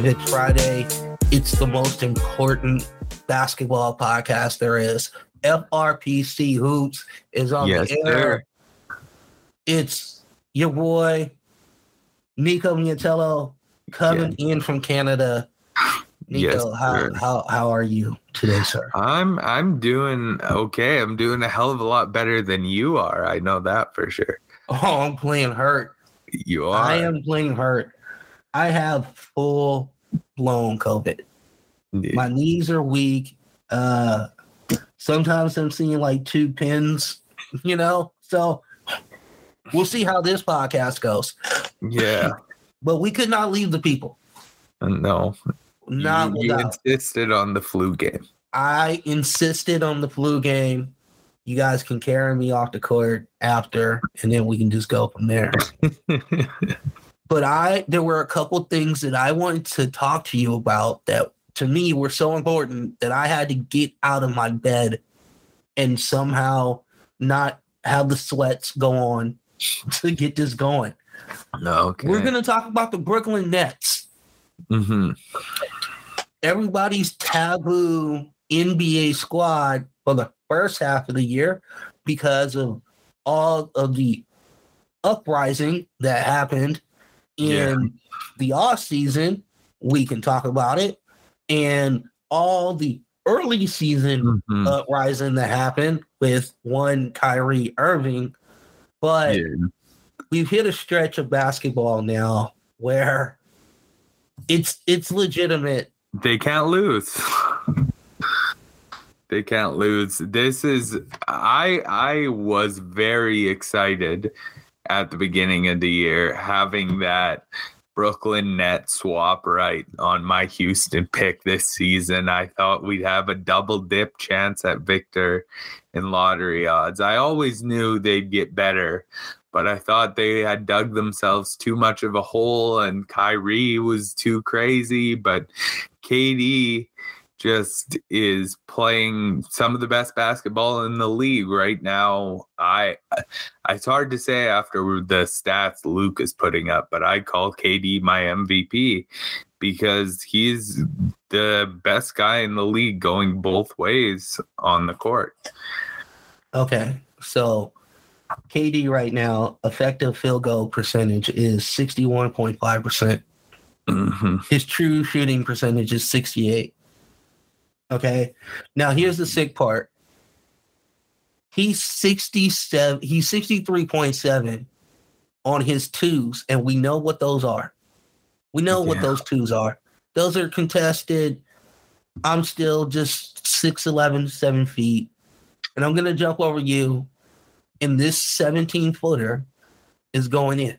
what it is. If it's Friday, it's the most important basketball podcast there is. FRPC Hoops is on Yes, the air. sir. It's your boy Nico Miatello coming in from Canada. Nico, Yes, how, how how are you today, sir? I'm I'm doing okay. I'm doing a hell of a lot better than you are. I know that for sure. Oh, I'm playing hurt. You are. I am playing hurt. I have full blown COVID. My knees are weak. Uh sometimes I'm seeing like two pins, you know. So we'll see how this podcast goes. Yeah. But we could not leave the people. No. Not you, you insisted on the flu game. I insisted on the flu game. You guys can carry me off the court after, and then we can just go from there. but I there were a couple things that I wanted to talk to you about that to me were so important that I had to get out of my bed and somehow not have the sweats go on to get this going. okay. We're gonna talk about the Brooklyn Nets. hmm Everybody's taboo NBA squad for the first half of the year because of all of the uprising that happened in the off season. We can talk about it. And all the early season Mhm. uprising that happened with one Kyrie Irving. But yeah. we've hit a stretch of basketball now where it's it's legitimate. They can't lose. they can't lose. This is I I was very excited at the beginning of the year having that Brooklyn net swap right on my Houston pick this season. I thought we'd have a double dip chance at Victor in lottery odds. I always knew they'd get better, but I thought they had dug themselves too much of a hole and Kyrie was too crazy, but KD just is playing some of the best basketball in the league right now. I it's hard to say after the stats Luke is putting up, but I call KD my MVP because he's the best guy in the league going both ways on the court. Okay. So KD right now, effective field goal percentage is 61.5%. percent Mhm. His true shooting percentage is 68. Okay. Now here's the sick part. He's 67, he's 63.7 on his twos, and we know what those are. We know what those twos are. Those are contested. I'm still just 6'11, 7 feet. And I'm gonna jump over you. And this 17 footer is going in.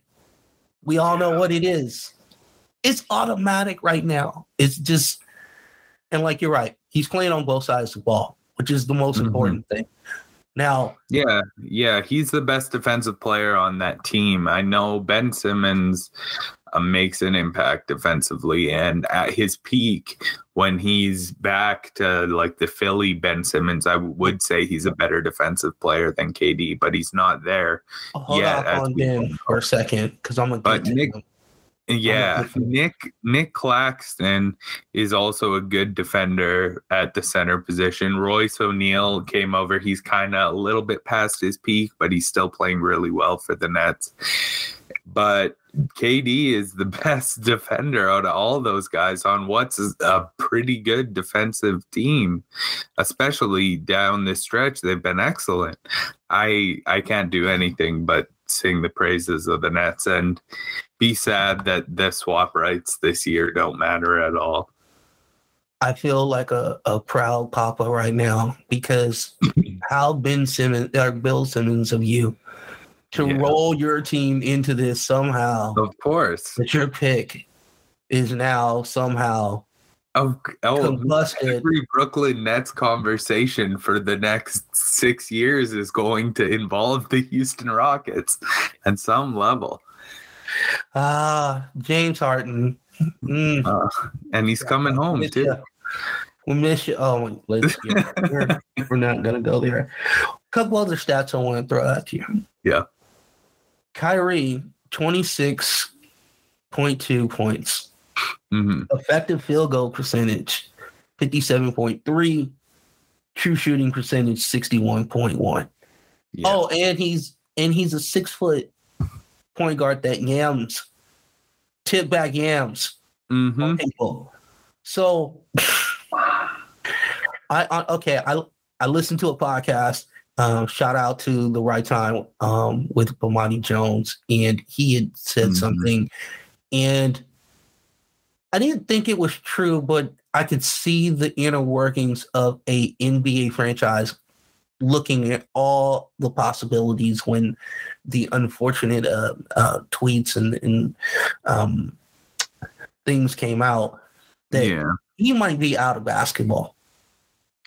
We all know what it is. It's automatic right now. It's just, and like you're right, he's playing on both sides of the ball, which is the most Mhm. important thing. Now, Yeah, yeah, he's the best defensive player on that team. I know Ben Simmons uh, makes an impact defensively, and at his peak, when he's back to like the Philly Ben Simmons, I would say he's a better defensive player than KD, but he's not there. hold as on Ben for a second because I'm gonna But to Nick- him. Yeah, Nick Nick Claxton is also a good defender at the center position. Royce O'Neal came over. He's kind of a little bit past his peak, but he's still playing really well for the Nets. But KD is the best defender out of all those guys on what's a pretty good defensive team, especially down this stretch. They've been excellent. I I can't do anything but sing the praises of the Nets and be sad that the swap rights this year don't matter at all. I feel like a, a proud papa right now because how Ben Simmons or Bill Simmons of you to Yeah. roll your team into this somehow Of course. that your pick is now somehow Oh, oh combusted. every Brooklyn Nets conversation for the next six years is going to involve the Houston Rockets at some level. Ah, James Harden. Mm, Uh, and he's coming home miss too. We miss you. Oh, we're, we're not gonna go there. A couple other stats I want to throw at you. Yeah. Kyrie, twenty six point two points, hmm Effective field goal percentage, 57.3. True shooting percentage, 61.1. Yeah. Oh, and he's and he's a six foot point guard that yams, tip back yams hmm people. So I, I okay, I I listened to a podcast. Um, shout out to the right time um, with Bomani Jones, and he had said Mhm. something, and I didn't think it was true, but I could see the inner workings of a NBA franchise looking at all the possibilities when the unfortunate uh, uh, tweets and, and um, things came out that yeah. he might be out of basketball.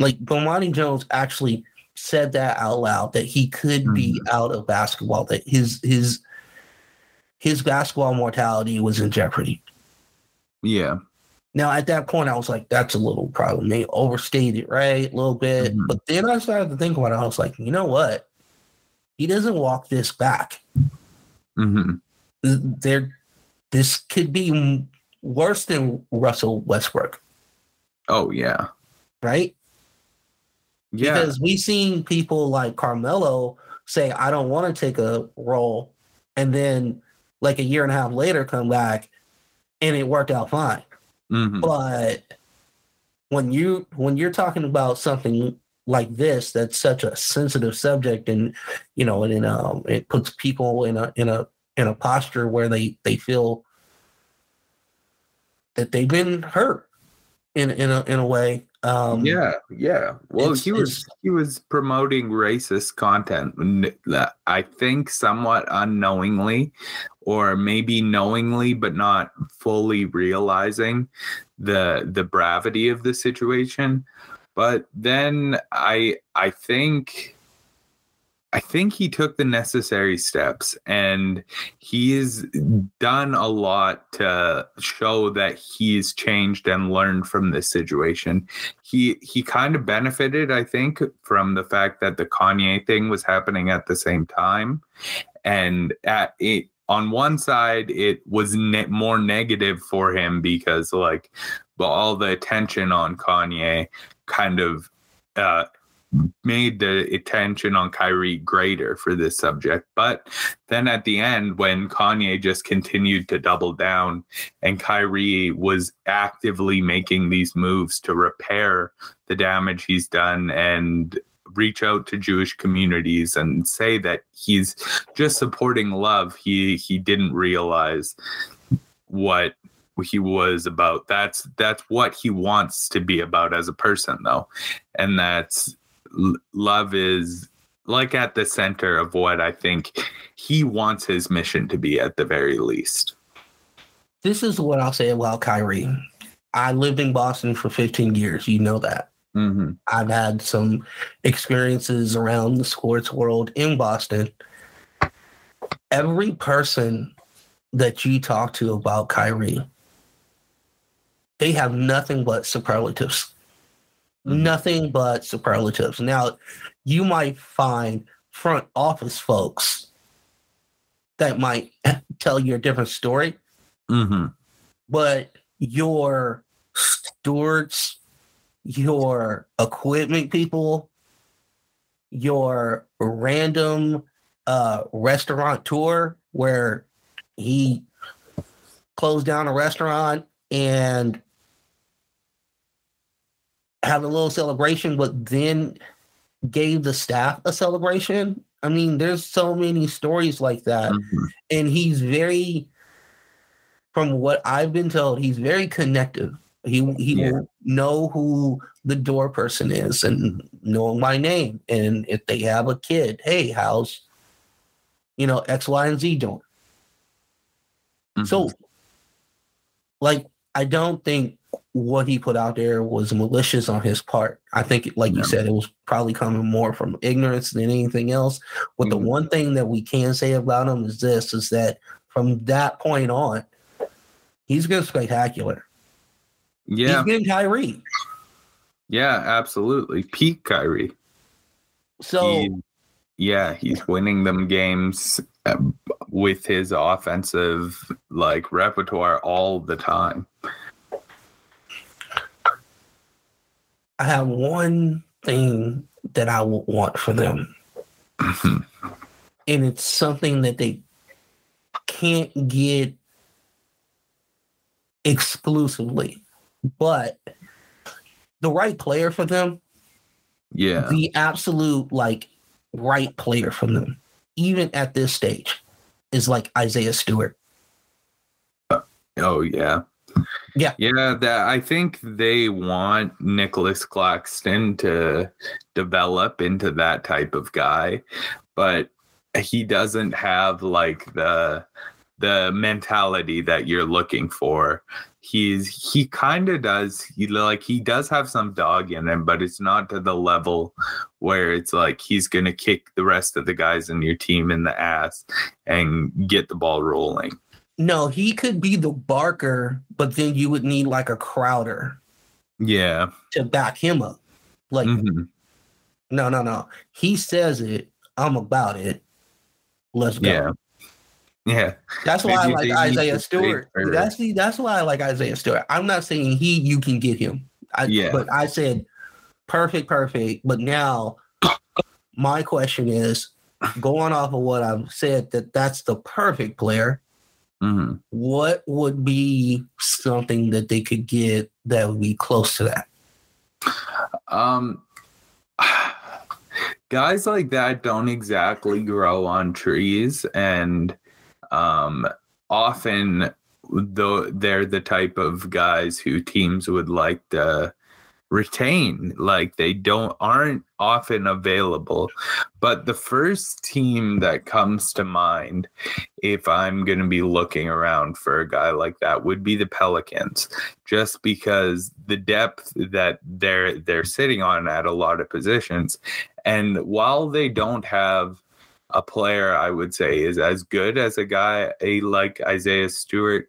Like Bomani Jones actually said that out loud that he could be out of basketball, that his his his basketball mortality was in jeopardy. Yeah. Now at that point I was like, that's a little problem. They overstated, right? A little bit. Mhm. But then I started to think about it. I was like, you know what? He doesn't walk this back. hmm There this could be worse than Russell Westbrook, Oh yeah. right? Yeah. Because we've seen people like Carmelo say, I don't want to take a role. And then like a year and a half later come back and it worked out fine. hmm But when you when you're talking about something like this that's such a sensitive subject and you know and um it puts people in a in a in a posture where they they feel that they've been hurt in in a in a way um yeah, yeah. Well, he was he was promoting racist content. I think somewhat unknowingly, or maybe knowingly, but not fully realizing the the gravity of the situation. But then I I think I think he took the necessary steps and he's done a lot to show that he's changed and learned from this situation. He he kind of benefited, I think, from the fact that the Kanye thing was happening at the same time. And at it on one side, it was ne- more negative for him because like all the attention on Kanye kind of uh made the attention on Kyrie greater for this subject. But then at the end, when Kanye just continued to double down and Kyrie was actively making these moves to repair the damage he's done and reach out to Jewish communities and say that he's just supporting love, he he didn't realize what he was about. That's that's what he wants to be about as a person though. And that's love is like at the center of what I think he wants his mission to be at the very least. this is what I'll say about Kyrie. I lived in Boston for 15 years. You know that. Mm-hmm. I've had some experiences around the sports world in Boston. Every person that you talk to about Kyrie, they have nothing but superlatives. Mhm. Nothing but superlatives. Now, you might find front office folks that might tell you a different story, Mm-hmm. but your stewards, your equipment people, your random uh restaurateur where he closed down a restaurant and had a little celebration, but then gave the staff a celebration. I mean, there's so many stories like that Mm-hmm. and he's very from what i've been told he's very connective he he Yeah. will know who the door person is and know my name and if they have a kid hey how's you know x y and z doing Mm-hmm. so like i don't think what he put out there was malicious on his part i think like Yeah. you said it was probably coming more from ignorance than anything else but the Mhm. one thing that we can say about him is this is that from that point on he's been spectacular yeah. He's getting Kyrie. Yeah, absolutely. Peak Kyrie. So he, yeah, he's winning them games uh, with his offensive like repertoire all the time. I have one thing that I would want for them. and it's something that they can't get exclusively but the right player for them, yeah. the absolute like right player for them, even at this stage, is like Isaiah Stewart. Uh, oh yeah. Yeah. Yeah, that I think they want Nicholas Claxton to develop into that type of guy, but he doesn't have like the the mentality that you're looking for. He's he kind of does he like he does have some dog in him, but it's not to the level where it's like he's gonna kick the rest of the guys in your team in the ass and get the ball rolling. No, he could be the Barker, but then you would need like a Crowder Yeah. to back him up. Like, Mhm. no, no, no. He says it. I'm about it. Let's go. Yeah. Yeah. That's why I like Isaiah Stewart. That's the, that's why I like Isaiah Stewart. I'm not saying he you can get him. I, Yeah. But I said perfect, perfect. But now my question is going off of what I've said that that's the perfect player. hmm What would be something that they could get that would be close to that? Um, guys like that don't exactly grow on trees, and um, often though they're the type of guys who teams would like to retain. Like they don't aren't often available. But the first team that comes to mind if i'm going to be looking around for a guy like that would be the pelicans. Just because the depth that they're they're sitting on at a lot of positions. And while they don't have a player I would say is as good as a guy a like Isaiah Stewart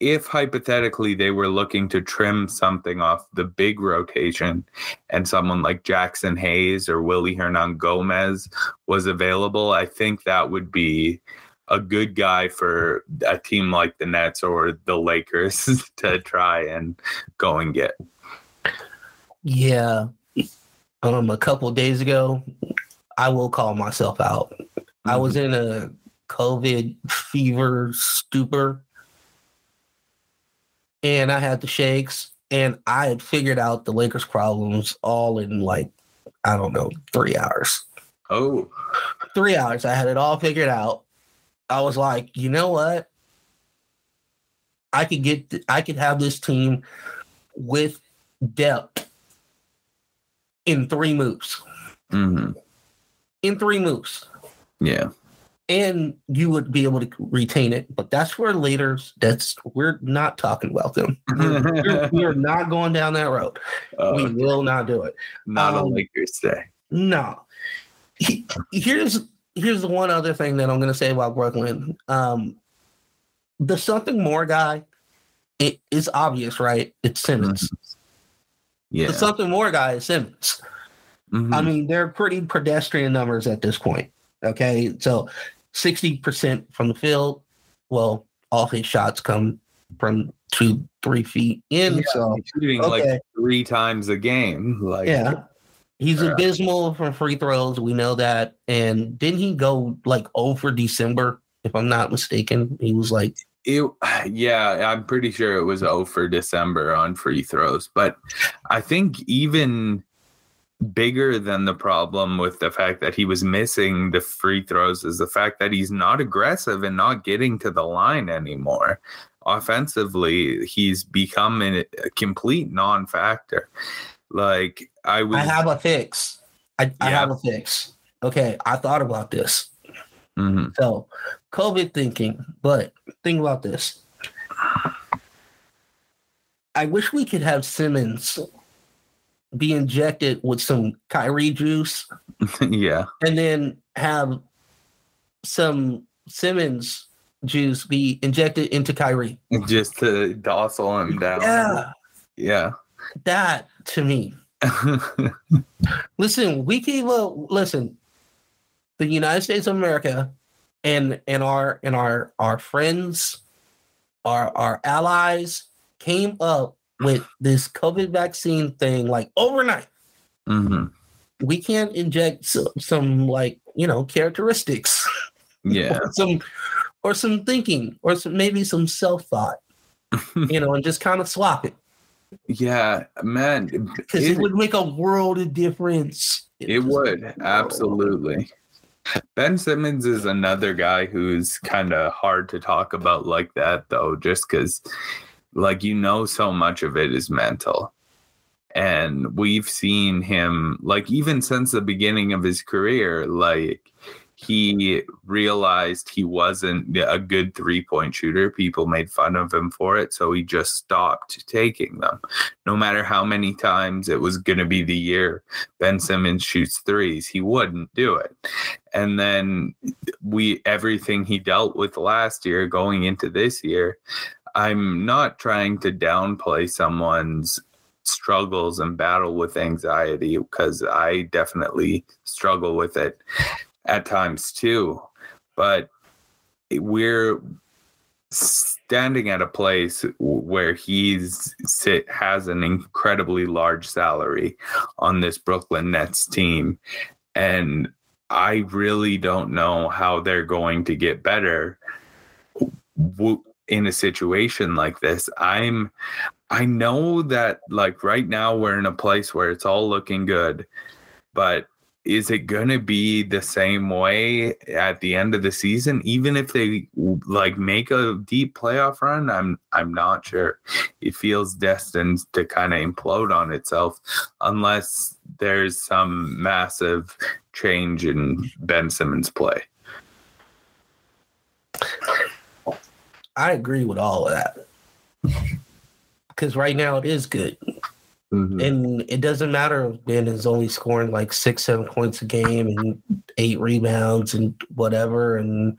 if hypothetically they were looking to trim something off the big rotation and someone like Jaxson Hayes or Willy Hernangomez was available I think that would be a good guy for a team like the Nets or the Lakers to try and go and get. Yeah. Um, a couple days ago, I will call myself out. I was in a COVID fever stupor and I had the shakes and I had figured out the Lakers problems all in like, I don't know, three hours. Oh, Three hours. I had it all figured out. I was like, you know what? I could get, I could have this team with depth in three moves. hmm In three moves. yeah. and you would be able to retain it. But that's where leaders. That's we're not talking about them. We're, not going down that road. Uh, we will not do it. not a um, Lakers day. No. He- Here's here's the one other thing that I'm going to say about Brooklyn. Um, the something more guy. It is obvious, right? It's Simmons. Yeah. The something more guy is Simmons. Mhm. I mean, they're pretty pedestrian numbers at this point. Okay. So 60% from the field. Well, all his shots come from two, three feet in. Yeah, so, he's shooting okay. like three times a game. Like yeah. He's Yeah. abysmal for free throws. We know that. And didn't he go like over December? If I'm not mistaken, he was like, it, yeah, I'm pretty sure it was 0 for December on free throws. But I think even bigger than the problem with the fact that he was missing the free throws is the fact that he's not aggressive and not getting to the line anymore. Offensively, he's become a, complete non-factor. Like I was I have a fix. I, I have a fix. Okay. I thought about this. Mhm. So, COVID thinking, but think about this. I wish we could have Simmons be injected with some Kyrie juice yeah. and then have some Simmons juice be injected into Kyrie. Just to docile him down. Yeah, Yeah. that to me. Listen, we can look, listen. The United States of America and and our and our our friends, our our allies came up with this COVID vaccine thing like overnight. hmm We can't inject some, some like you know characteristics, Yeah. or some or some thinking, or some, maybe some self thought, you know, and just kind of swap it yeah, man. because it, It, would make a world of difference. it would absolutely. Ben Simmons is another guy who's kind of hard to talk about like that, though, just because, like, you know, so much of it is mental. And we've seen him, like, even since the beginning of his career, like, he realized he wasn't a good three point shooter. People made fun of him for it. So he just stopped taking them. No matter how many times it was going to be the year Ben Simmons shoots threes, he wouldn't do it. And then we, everything he dealt with last year going into this year, I'm not trying to downplay someone's struggles and battle with anxiety because I definitely struggle with it at times too. But we're standing at a place where he's sit has an incredibly large salary on this Brooklyn Nets team and I really don't know how they're going to get better in a situation like this. I'm I know that like right now we're in a place where it's all looking good, but is it going to be the same way at the end of the season even if they like make a deep playoff run i'm i'm not sure it feels destined to kind of implode on itself unless there's some massive change in ben simmons play I agree with all of that because right now it is good. And it doesn't matter if Ben is only scoring like six, seven points a game and eight rebounds and whatever. And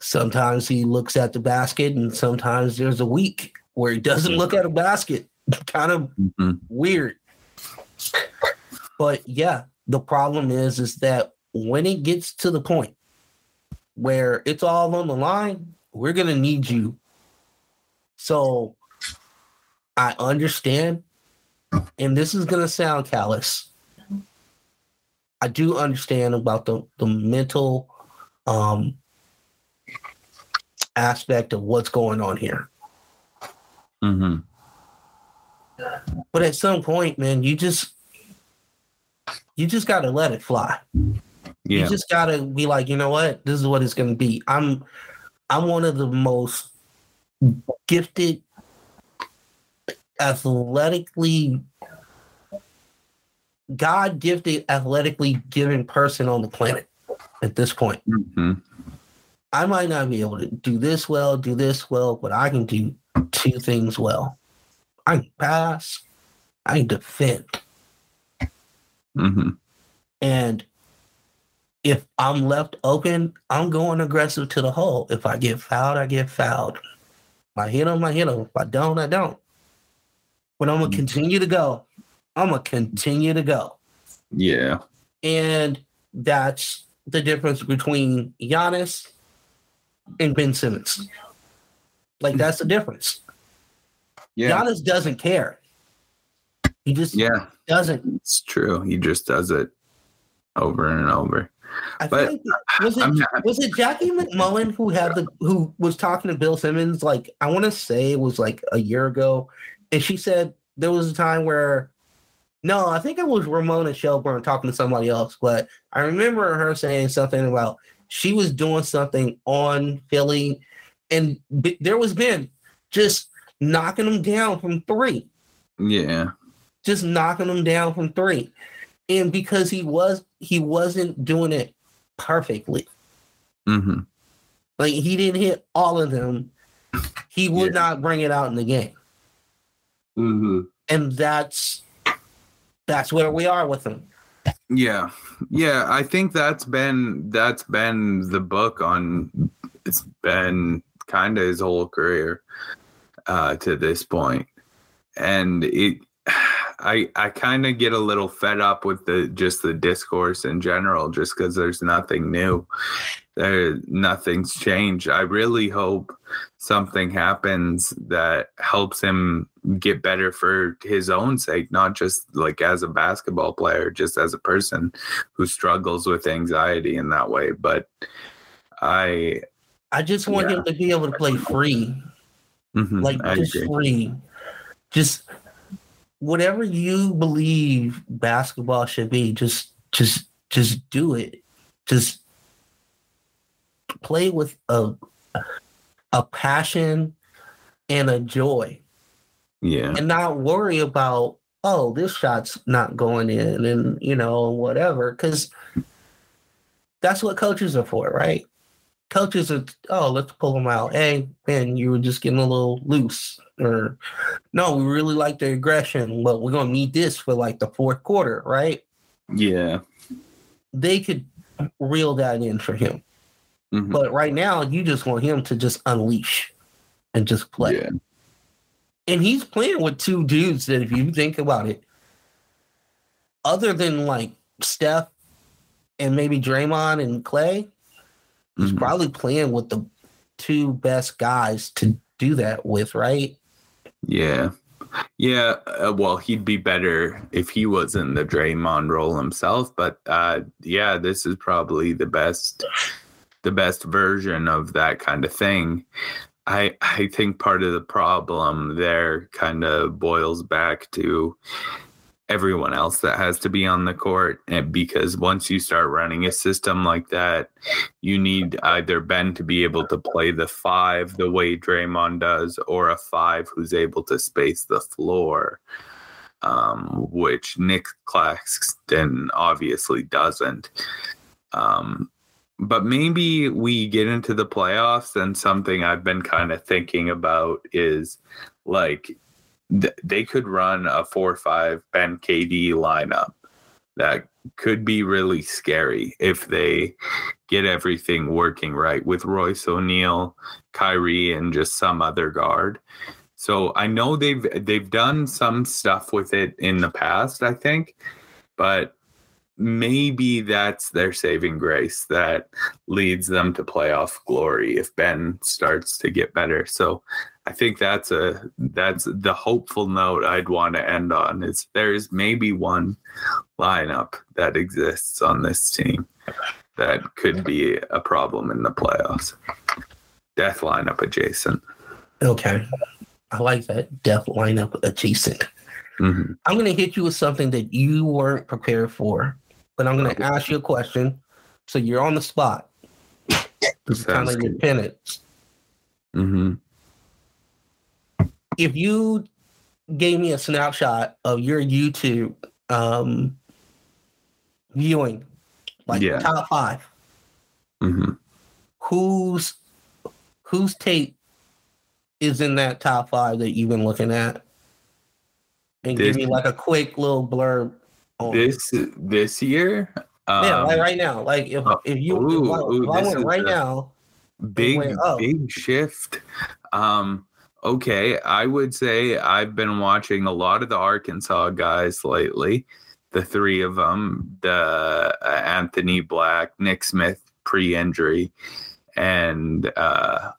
sometimes he looks at the basket, and sometimes there's a week where he doesn't look at a basket. kind of Mhm. weird. But yeah, the problem is is that when it gets to the point where it's all on the line, we're gonna need you. So I understand, and this is gonna sound callous. I do understand about the, the mental um aspect of what's going on here. Mhm. But at some point, man, you just you just gotta let it fly. yeah You just gotta be like, you know what? This is what it's gonna be. I'm I'm one of the most gifted, athletically God gifted, athletically given person on the planet at this point. Mhm. I might not be able to do this well, do this well, but I can do two things well. I can pass, I can defend. Mhm. And if I'm left open, I'm going aggressive to the hole. If I get fouled, I get fouled. If I hit him, I hit him. If I don't, I don't. But I'm going mm. to continue to go. I'm going to continue to go. yeah And that's the difference between Giannis and Ben Simmons. Like, that's the difference. yeah Giannis doesn't care. He just yeah doesn't. it's true he just does it over and over I But think was it not- was it Jackie MacMullan who had the who was talking to Bill Simmons like I want to say it was like a year ago, and she said there was a time where no, I think it was Ramona Shelburne talking to somebody else, but I remember her saying something about she was doing something on Philly, and B- there was Ben just knocking them down from three. Yeah. Just knocking them down from three. And because he was he wasn't doing it perfectly. hmm Like he didn't hit all of them. He would Yeah. not bring it out in the game. hmm And that's that's where we are with him. Yeah. Yeah, I think that's been that's been the book on it's been kind of his whole career uh to this. And it I I kind of get a little fed up with the just the discourse in general, just because there's nothing new. There nothing's changed. I really hope something happens that helps him get better for his own sake, not just like as a basketball player, just as a person who struggles with anxiety in that way. But I I just want Yeah. him to be able to play free. mhm, like I just agree. free. Just whatever you believe basketball should be, just just just do it. Just play with a a passion and a joy yeah. and not worry about oh this shot's not going in and you know whatever because that's what coaches are for right coaches are oh let's pull them out hey man you were just getting a little loose or no we really like the aggression but we're gonna need this for like the fourth quarter right Yeah. they could reel that in for him Mhm. but right now you just want him to just unleash and just play Yeah. and he's playing with two dudes that if you think about it, other than like Steph and maybe Draymond and Klay, he's Mhm. probably playing with the two best guys to do that with, right? Yeah. Yeah, uh, well, he'd be better if he wasn't the Draymond role himself, but uh yeah, this is probably the best the best version of that kind of thing. I I think part of the problem there kind of boils back to everyone else that has to be on the court and because once you start running a system like that you need either Ben to be able to play the five the way Draymond does, or a five who's able to space the floor, um, which Nick Claxton obviously doesn't. Um, but maybe we get into the playoffs, and something I've been kind of thinking about is like th- they could run a four or five Ben KD lineup that could be really scary if they get everything working right with Royce O'Neal, Kyrie, and just some other guard. So I know they've they've done some stuff with it in the past, I think, but maybe that's their saving grace that leads them to playoff glory if Ben starts to get better. So I think that's a that's the hopeful note I'd want to end on is there's maybe one lineup that exists on this team that could be a problem in the playoffs. Death lineup adjacent. Okay. I like that death lineup adjacent. hmm I'm going to hit you with something that you weren't prepared for, but I'm going to ask you a question. So you're on the spot. This is kind of your good. penance. hmm if you gave me a snapshot of your YouTube um, viewing, like Yeah. top five, hmm who's whose tape is in that top five that you've been looking at? And give me like a quick little blurb. On This this year, um, yeah, like right now. Like if oh, if you ooh, if I, ooh, I went right now, big went up. big shift um okay i would say i've been watching a lot of the arkansas guys lately the three of them the uh, anthony black nick smith pre-injury and uh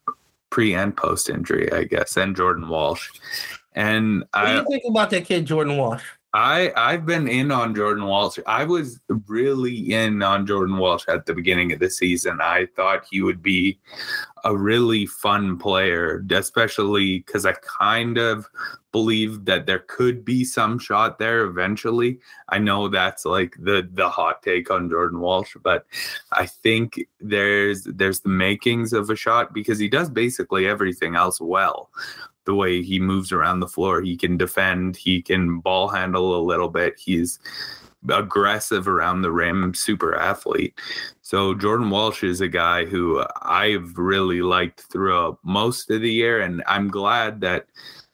pre and post injury i guess and jordan walsh and what do i you think about that kid Jordan Walsh? I I've been in on Jordan Walsh. I was really in on Jordan Walsh at the beginning of the season. I thought he would be a really fun player, especially because I kind of believe that there could be some shot there eventually. I know that's like the the hot take on Jordan Walsh, but I think there's there's the makings of a shot because he does basically everything else well the way he moves around the floor. He can defend, he can ball handle a little bit. He's aggressive around the rim, super athlete. So Jordan Walsh is a guy who I've really liked throughout most of the year and I'm glad that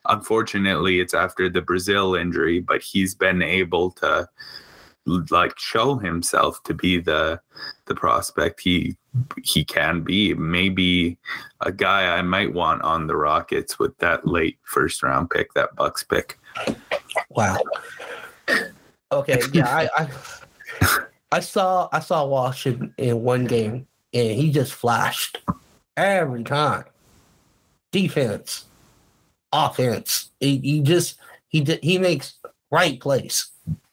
unfortunately it's after the Brazil injury, but he's been able to like show himself to be the the prospect he he can be maybe a guy I might want on the Rockets with that late first round pick, that Bucks pick. Wow. Okay, yeah, I, I I saw I saw Walsh in, in one game and he just flashed every time. Defense, offense. He, he just he did he makes right plays.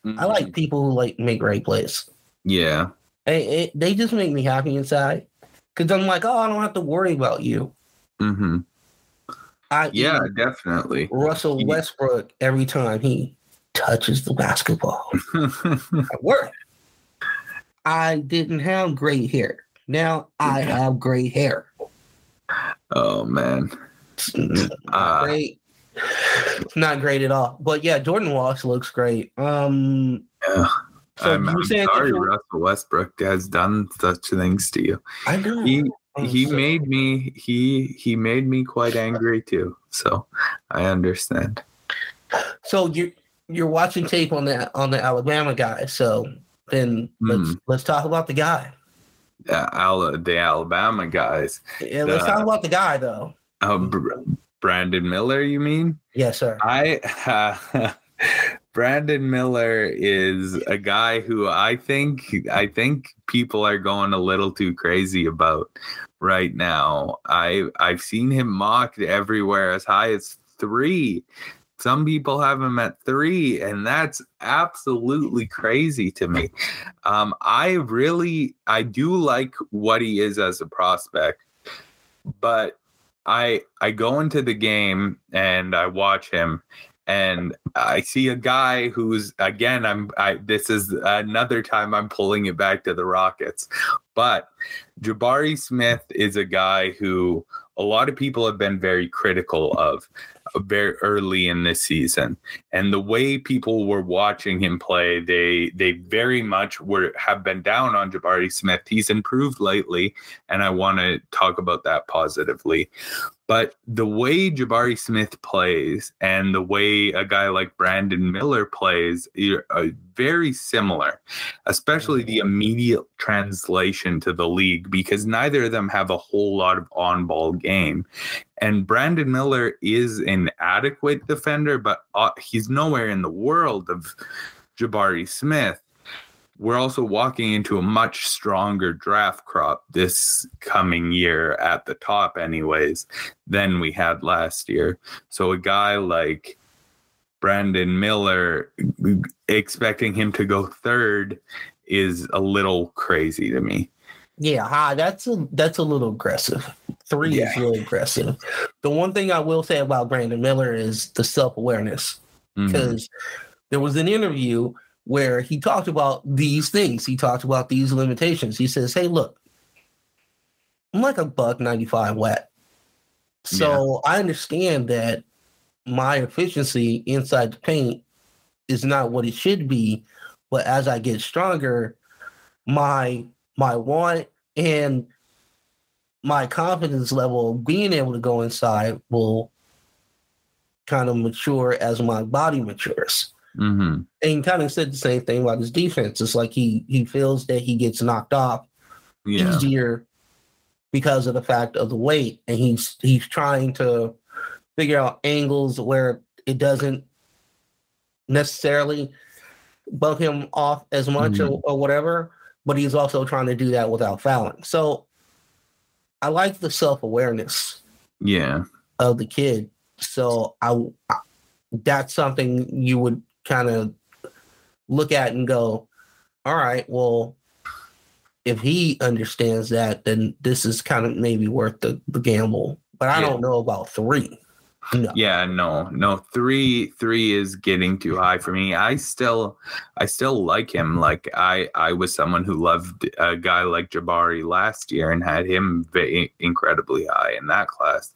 I like mm-hmm. people who like make right plays. Yeah. It, it, they just make me happy inside because I'm like, oh, I don't have to worry about you. Mm-hmm. I Yeah, definitely. Russell Westbrook every time he touches the basketball. Work. I didn't have great hair. Now I have great hair. oh man. Not Uh, great. It's not great at all. But yeah, Jordan Walsh looks great. Um Yeah. So I'm, you I'm saying sorry you- Russell Westbrook has done such things to you. I know. He he so- made me he he made me quite angry too. So I understand. So you're you're watching tape on the on the Alabama guy. So then let's Hmm. let's talk about the guy. Uh, Ala, the Alabama guys. Yeah, let's Uh, talk about the guy though. Uh, Br- Brandon Miller, you mean? Yes, sir. I uh, Brandon Miller is a guy who I think I think people are going a little too crazy about right now. I I've seen him mocked everywhere as high as 3. Some people have him at 3 and that's absolutely crazy to me. Um I really I do like what he is as a prospect. But I I go into the game and I watch him and I see a guy who's again I'm I this is another time I'm pulling it back to the Rockets. But Jabari Smith is a guy who a lot of people have been very critical of uh, very early in this season and the way people were watching him play they they very much were have been down on Jabari Smith. He's improved lately and I want to talk about that positively. But the way Jabari Smith plays and the way a guy like Brandon Miller plays are are very similar, especially the immediate translation to the league, because neither of them have a whole lot of on ball game. And Brandon Miller is an adequate defender, but uh, he's nowhere in the world of Jabari Smith we're also walking into a much stronger draft crop this coming year at the top anyways than we had last year so a guy like brandon miller expecting him to go third is a little crazy to me Yeah, hi, that's a that's a little aggressive. Three Yeah. is really aggressive. The one thing I will say about Brandon Miller is the self awareness. Mhm. because there was an interview where he talked about these things. He talked about these limitations. He says, "Hey, look, I'm like a buck 95 wet. So I understand that my efficiency inside the paint is not what it should be, but as I get stronger, my my want and my confidence level of being able to go inside will kind of mature as my body matures. Mhm. And he kind of said the same thing about his defense. It's like he he feels that he gets knocked off yeah easier because of the fact of the weight, and he's he's trying to figure out angles where it doesn't necessarily bump him off as much Mhm. or, or whatever. But he's also trying to do that without fouling. So I like the self awareness yeah of the kid. So I, I that's something you would kind of look at and go, all right, well, if he understands that, then this is kind of maybe worth the, the gamble. But I Yeah. don't know about three. No. Yeah, no, no. Three, three is getting too high for me. I still, I still like him. Like I, I was someone who loved a guy like Jabari last year and had him incredibly high in that class.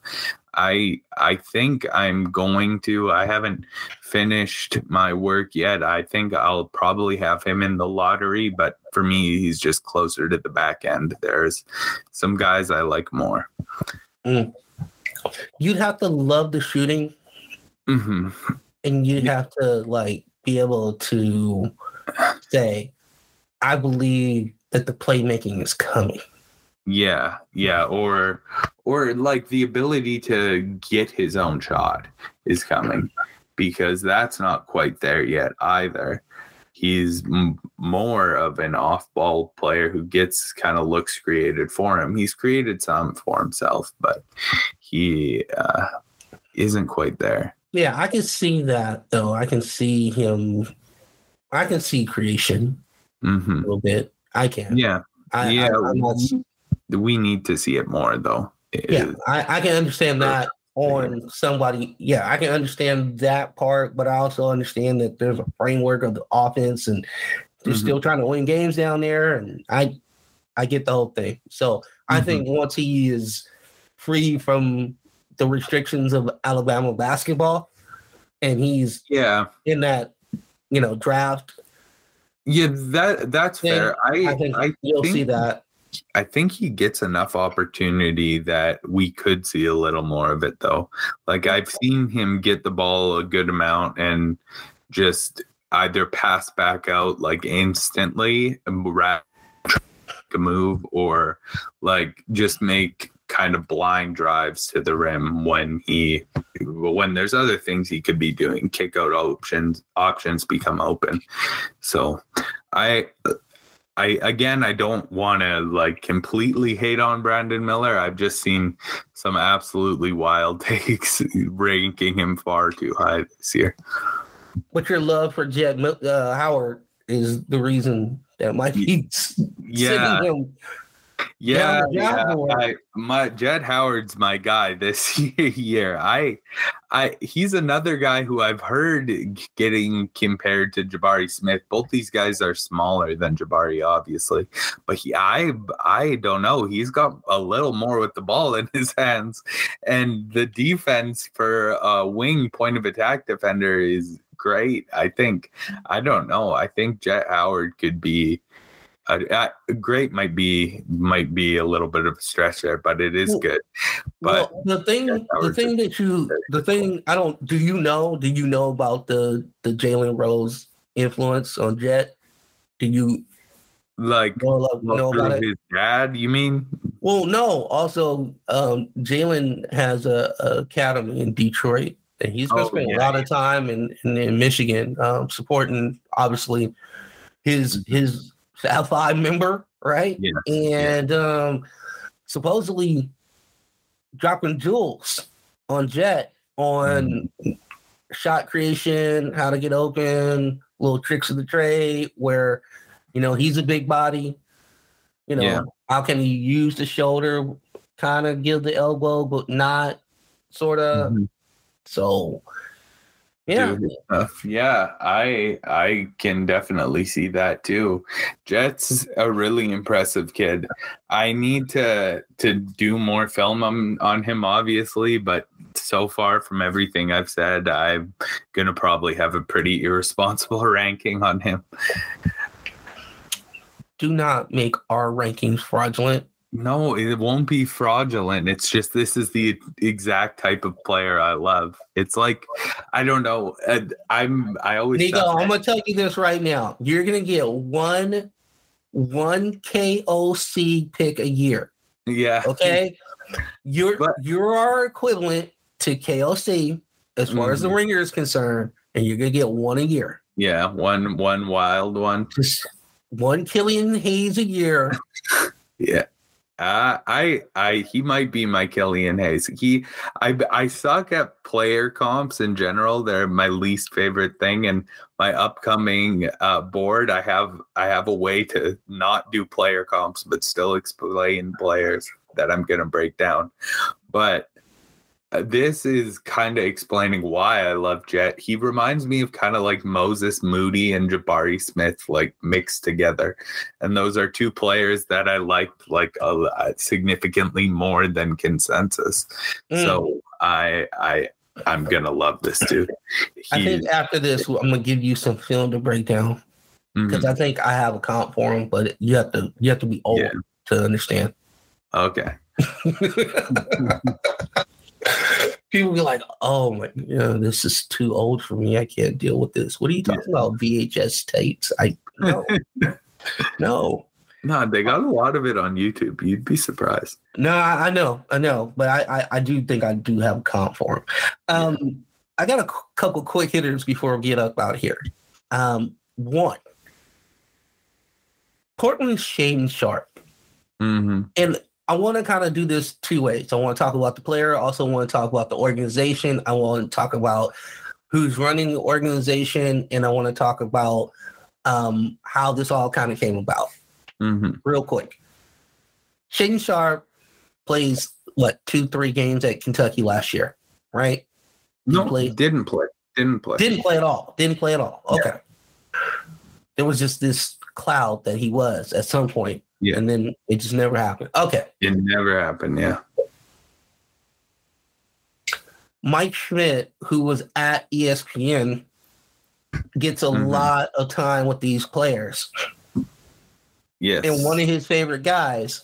I, I think I'm going to. I haven't finished my work yet. I think I'll probably have him in the lottery, but for me, he's just closer to the back end. There's some guys I like more. Mm. You'd have to love the shooting hmm and you'd have to like be able to say, I believe that the playmaking is coming. Yeah, yeah, or or like the ability to get his own shot is coming because that's not quite there yet either. he's m- more of an off-ball player who gets kind of looks created for him. He's created some for himself, but he uh, isn't quite there. Yeah, I can see that though. I can see him. I can see creation hmm a little bit. I can. Yeah, I, yeah. I, not, we need to see it more though. It yeah, is- I, I can understand that on somebody. Yeah, I can understand that part, but I also understand that there's a framework of the offense, and they're Mhm. still trying to win games down there. And I, I get the whole thing. So I Mhm. think once he is free from the restrictions of Alabama basketball, and he's yeah, in that, you know, draft, yeah. That that's Yeah, fair. I I think I you'll think- see that. I think he gets enough opportunity that we could see a little more of it though. Like I've seen him get the ball a good amount and just either pass back out like instantly, a move, or like just make kind of blind drives to the rim when he when there's other things he could be doing. Kick out options options become open. So I I again, I don't want to like completely hate on Brandon Miller. I've just seen some absolutely wild takes ranking him far too high this year. But your love for Jett uh, Howard is the reason that might be Yeah, him. Yeah, yeah. I, my Jett Howard's my guy this year. I, I, he's another guy who I've heard getting compared to Jabari Smith. Both these guys are smaller than Jabari, obviously, but he, I, I don't know. He's got a little more with the ball in his hands, and the defense for a wing point of attack defender is great. I think. I don't know. I think Jett Howard could be. Great might be might be a little bit of a stretch there, but it is Well, good. But well, the thing, the thing that you, the thing I don't. Do you know? Do you know about the the Jalen Rose influence on Jett? Do you like know, like, know about it? his dad, you mean? Well, no. Also, um, Jalen has a, a academy in Detroit, and he's been Oh, spending yeah, a lot of time in in, in Michigan, um, supporting obviously his his Five member, right? Yes, And um, supposedly dropping jewels on Jett on shot creation, how to get open, little tricks of the trade, where you know he's a big body. You know, Yeah. how can he use the shoulder, kind of give the elbow, but not sort of. Mhm. So, yeah. Yeah, I I can definitely see that too. Jett's a really impressive kid. I need to to do more film on, on him, obviously, but so far from everything I've said, I'm gonna probably have a pretty irresponsible ranking on him. do not make our rankings fraudulent. No, it won't be fraudulent. It's just this is the exact type of player I love. It's like I don't know. I'm I always Nico, I'm gonna tell you this right now. You're gonna get one one KOC pick a year. yeah. Okay. You're But- you're our equivalent to KOC as far as the Mhm. ringer is concerned, and you're gonna get one a year. Yeah, one one wild one. Just one Killian Hayes a year. Yeah. Uh, I I he might be my Killian Hayes. He I I suck at player comps in general. They're my least favorite thing. And my upcoming uh, board, I have I have a way to not do player comps but still explain players that I'm gonna break down. But Uh, this is kind of explaining why I love Jett. He reminds me of kind of like Moses Moody and Jabari Smith, like mixed together and those are two players that I liked like a, lot- uh, significantly more than consensus. Mm. So I I I'm gonna love this dude. I think after this, I'm gonna give you some film to break down mm-hmm. because I think I have a comp for him, but you have to you have to be old Yeah. to understand. okay. People be like, "Oh my, you know, this is too old for me. I can't deal with this." What are you talking about? VHS tapes? I no, no, No, they got a lot of it on YouTube. You'd be surprised. no. I, I know, I know, but I, I, I do think I do have a comp for him. Um, I got a c- couple quick hitters before we get up out here. Um, one, Portland's Shaedon Sharpe, Mm-hmm. And I want to kind of do this two ways. I want to talk about the player. I also want to talk about the organization. I want to talk about who's running the organization, and I want to talk about um, how this all kind of came about. Mm-hmm. Real quick, Shaedon Sharpe plays what two, three games at Kentucky last year, right? He No, played- didn't play. Didn't play. Didn't play at all. Didn't play at all. Okay. There was just this cloud that he was at some point, Yeah. and then it just never happened. Okay. It never happened. Yeah. Mike Schmitz, who was at ESPN, gets a Mhm. lot of time with these players. Yes. And one of his favorite guys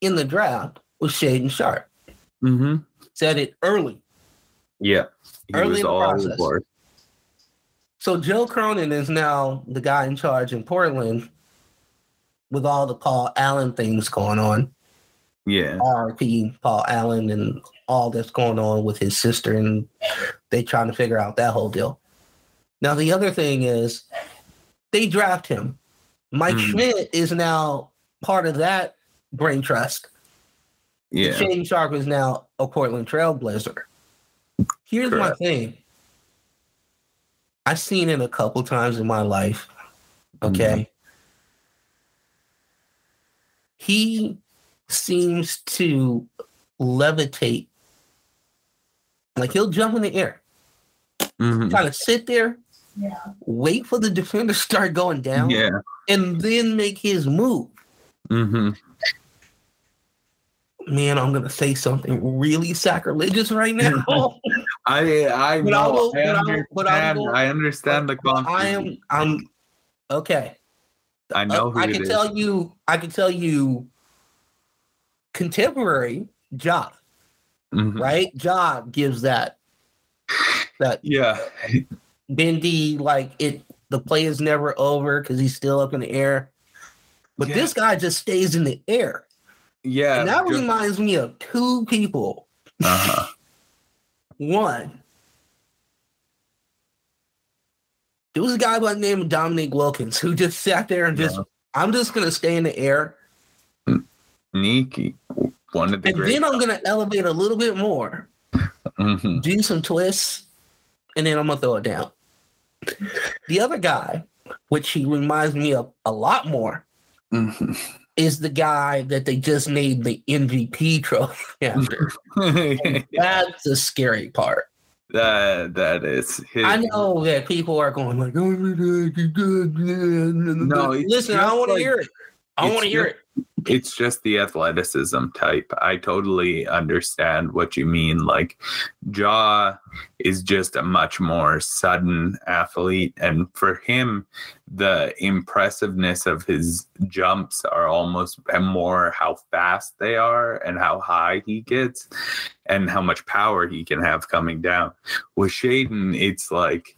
in the draft was Shaedon Sharpe. mm-hmm. Said it early. Yeah. He Early was in the all process. So Joe Cronin is now the guy in charge in Portland with all the Paul Allen things going on. Yeah. RP Paul Allen and all that's going on with his sister and they trying to figure out that whole deal. Now the other thing is they draft him. Mike Mhm. Schmitz is now part of that brain trust. Yeah. Shaedon Sharpe is now a Portland Trailblazer. Here's my thing. I've seen it a couple times in my life. Okay. He seems to levitate. Like he'll jump in the air, Mhm. kind of sit there, wait for the defender to start going down, Yeah. and then make his move. Mm-hmm. Man, I'm gonna say something really sacrilegious right now. I I But know. will- I, but I will- I'm understand. I understand the But concept. I am I'm okay. I know Uh, who I can is. tell you I can tell you contemporary job, Mhm. right? Job gives that that Yeah. bendy like it the play is never over because he's still up in the air. But Yeah. this guy just stays in the air. Yeah. and that reminds me of two people. uh-huh. One, there was a guy by the name of Dominique Wilkins who just sat there and just, Yeah. I'm just gonna stay in the air, Niki, one of the and then I'm gonna elevate a little bit more, Mhm. do some twists, and then I'm gonna throw it down. The other guy, which he reminds me of a lot more, Mhm. is the guy that they just named the MVP trophy after. That's the scary part. That that is. His, I know that people are going like, "Oh, No, listen, I just want to hear it. I want to hear it. It's just the athleticism type. I totally understand what you mean. Like Ja is just a much more sudden athlete. And for him, the impressiveness of his jumps are almost more how fast they are and how high he gets and how much power he can have coming down. With Shaedon, it's like li-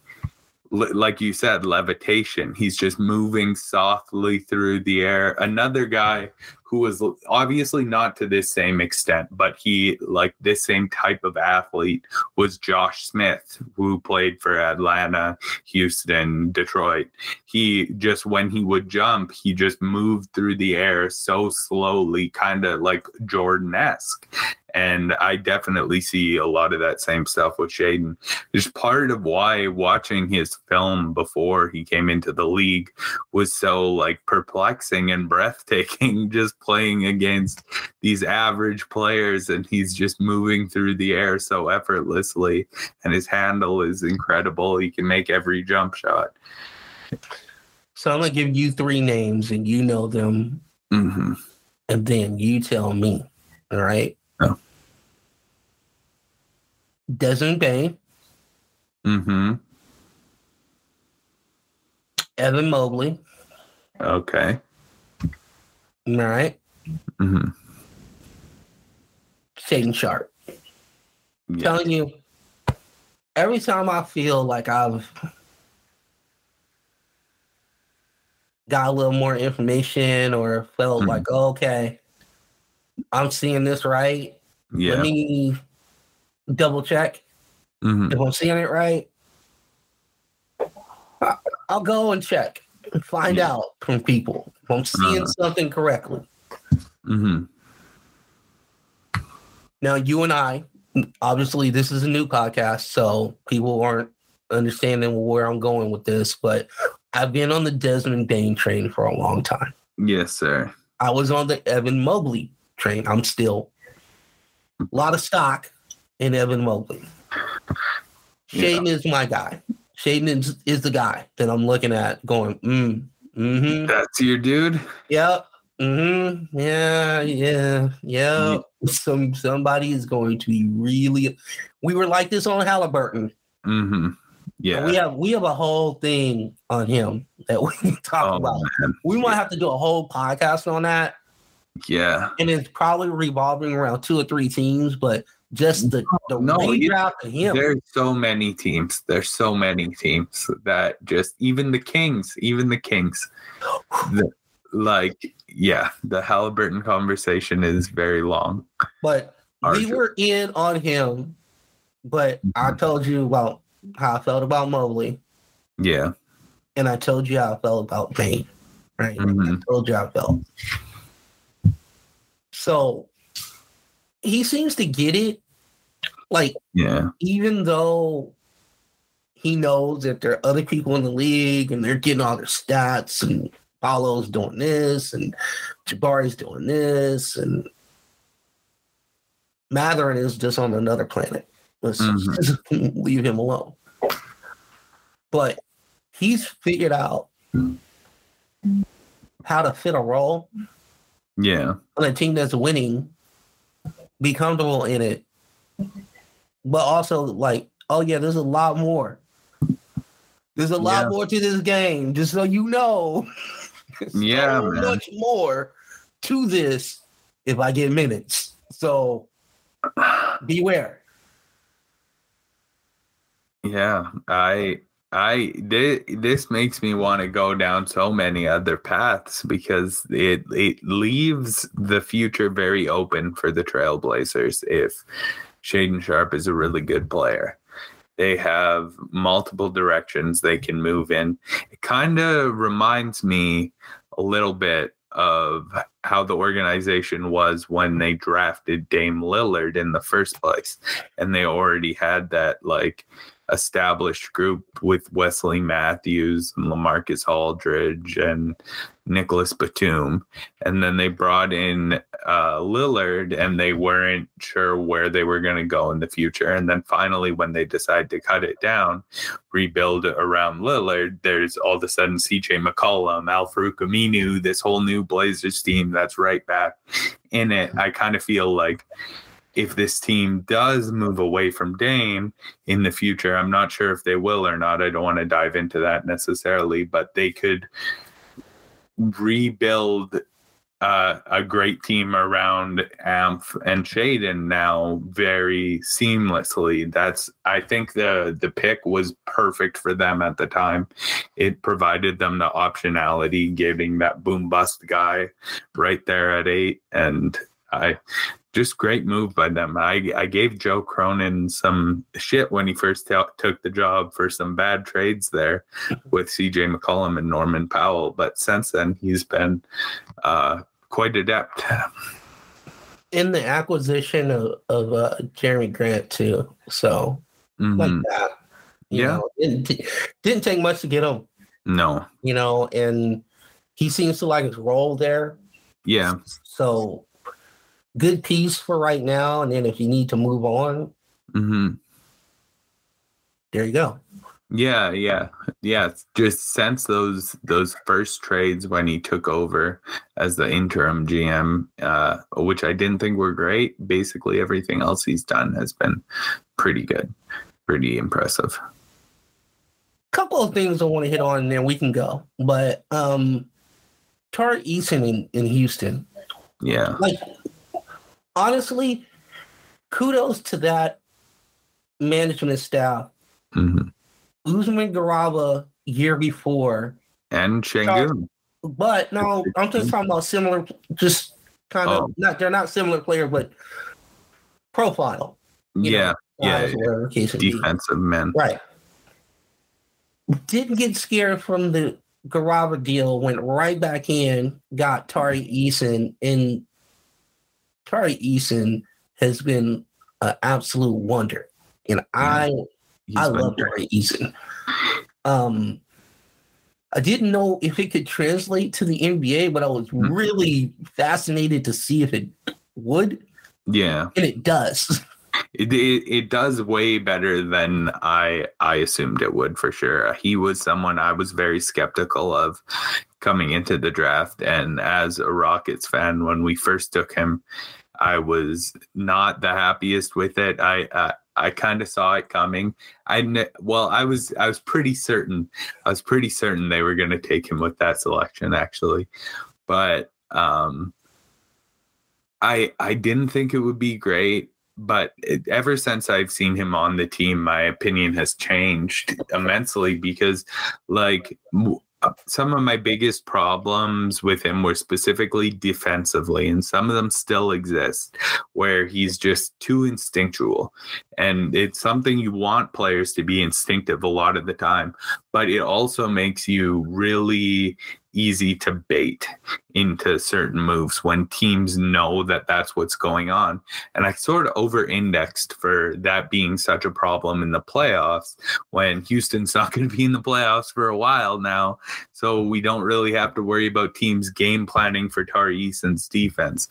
like you said, levitation. He's just moving softly through the air. Another guy who was obviously not to this same extent, but he like this same type of athlete was Josh Smith, who played for Atlanta, Houston, Detroit. He just when he would jump, he just moved through the air so slowly, kind of like Jordan esque. And I definitely see a lot of that same stuff with Shaedon. Just part of why watching his film before he came into the league was so like perplexing and breathtaking just playing against these average players and he's just moving through the air so effortlessly and his handle is incredible he can make every jump shot So I'm gonna give you three names, and you know them, mm-hmm. and then you tell me. All right. Oh. Desmond Bane, Mm-hmm. Evan Mobley. okay All right. mm-hmm. Shaedon Sharpe. yeah. telling you, every time I feel like I've got a little more information or felt Mhm. like, okay, I'm seeing this right. Let me double check mm-hmm. if I'm seeing it right. I'll go and check. and Find Yeah. out from people if I'm seeing Uh-huh. something correctly. hmm Now, you and I, obviously, this is a new podcast, so people aren't understanding where I'm going with this, but I've been on the Desmond Bane train for a long time. Yes, sir. I was on the Evan Mobley train. I'm still a lot of stock in Evan Mobley. Shaedon is my guy. Shaedon is, is the guy that I'm looking at going, mm, mm-hmm. That's your dude. Yep. Mm-hmm. Yeah, yeah, yeah. Some somebody is going to be really we were like this on Halliburton. hmm Yeah. We have we have a whole thing on him that we can talk Oh, about. man. We might have to do a whole podcast on that. Yeah. And it's probably revolving around two or three teams, but just the, the No, redraft of him. There's so many teams. There's so many teams that just even the Kings, even the Kings, the, like yeah, the Halliburton conversation is very long. But we were in on him. But I told you about how I felt about Mobley. Yeah. and I told you how I felt about Bane, right? Mhm. I told you how I felt. So he seems to get it. Like, Yeah. even though he knows that there are other people in the league and they're getting all their stats and Paolo's doing this and Jabari's doing this and Mathurin is just on another planet. Let's Mhm. leave him alone. But he's figured out how to fit a role Yeah. on a team that's winning, be comfortable in it, but also like, oh yeah, there's a lot more. There's a lot Yeah. more to this game, just so you know. Yeah, so man. much more to this if I get minutes. So beware. Yeah, I I thi- this makes me want to go down so many other paths because it it leaves the future very open for the Trailblazers if Shaedon Sharpe is a really good player. They have multiple directions they can move in. It kind of reminds me a little bit of how the organization was when they drafted Dame Lillard in the first place. And they already had that like established group with Wesley Matthews and Lamarcus Aldridge and Nicolas Batum. And then they brought in uh, Lillard and they weren't sure where they were going to go in the future. And then finally, when they decide to cut it down, rebuild around Lillard, there's all of a sudden CJ McCollum, Al Farouq Aminu, this whole new Blazers team that's right back in it. I kind of feel like if this team does move away from Dame in the future, I'm not sure if they will or not. I don't want to dive into that necessarily, but they could rebuild uh, a great team around Amph and Shaedon now very seamlessly. That's I think the the pick was perfect for them at the time. It provided them the optionality, giving that boom bust guy right there at eight, and I just great move by them. I I gave Joe Cronin some shit when he first t- took the job for some bad trades there with CJ McCollum and Norman Powell, but since then he's been uh, quite adept. In the acquisition of, of uh, Jerami Grant too. So like Mhm. that. You Yeah. know, didn't, t- didn't take much to get him, No, you know, and he seems to like his role there. yeah, So good piece for right now. And then if you need to move on, hmm there you go. yeah, yeah, yeah. Just since those those first trades when he took over as the interim GM, uh, which I didn't think were great. Basically, everything else he's done has been pretty good, pretty impressive. couple of things I want to hit on and then we can go. But um Tari Eason in, in Houston. Yeah, Like honestly, kudos to that management staff. hmm Usman Garuba year before. and Sengun. But no, I'm just talking about similar just kind of Oh. not they're not similar player, but profile. you know, Yeah, yeah, size, whatever the case may be. defensive men. Right. Didn't get scared from the Garuba deal, went right back in, got Tari Eason, and Tari Eason has been an absolute wonder. And I He's I love. Tari Eason. Um I didn't know if it could translate to the NBA, but I was Mhm. really fascinated to see if it would, Yeah, and it does. it, it it does way better than I I assumed it would for sure. He was someone I was very skeptical of coming into the draft, and as a Rockets fan, when we first took him, I was not the happiest with it. I I, I kind of saw it coming. I kn- well, I was I was pretty certain. I was pretty certain they were going to take him with that selection, actually, but um. I I didn't think it would be great but it, ever since I've seen him on the team, my opinion has changed immensely because, like, uh, some of my biggest problems with him were specifically defensively, and some of them still exist, where he's just too instinctual. And it's something you want players to be instinctive a lot of the time, but it also makes you really easy to bait into certain moves when teams know that that's what's going on. And I sort of over indexed for that being such a problem in the playoffs when Houston's not going to be in the playoffs for a while now. So we don't really have to worry about teams game planning for Tari Eason's defense.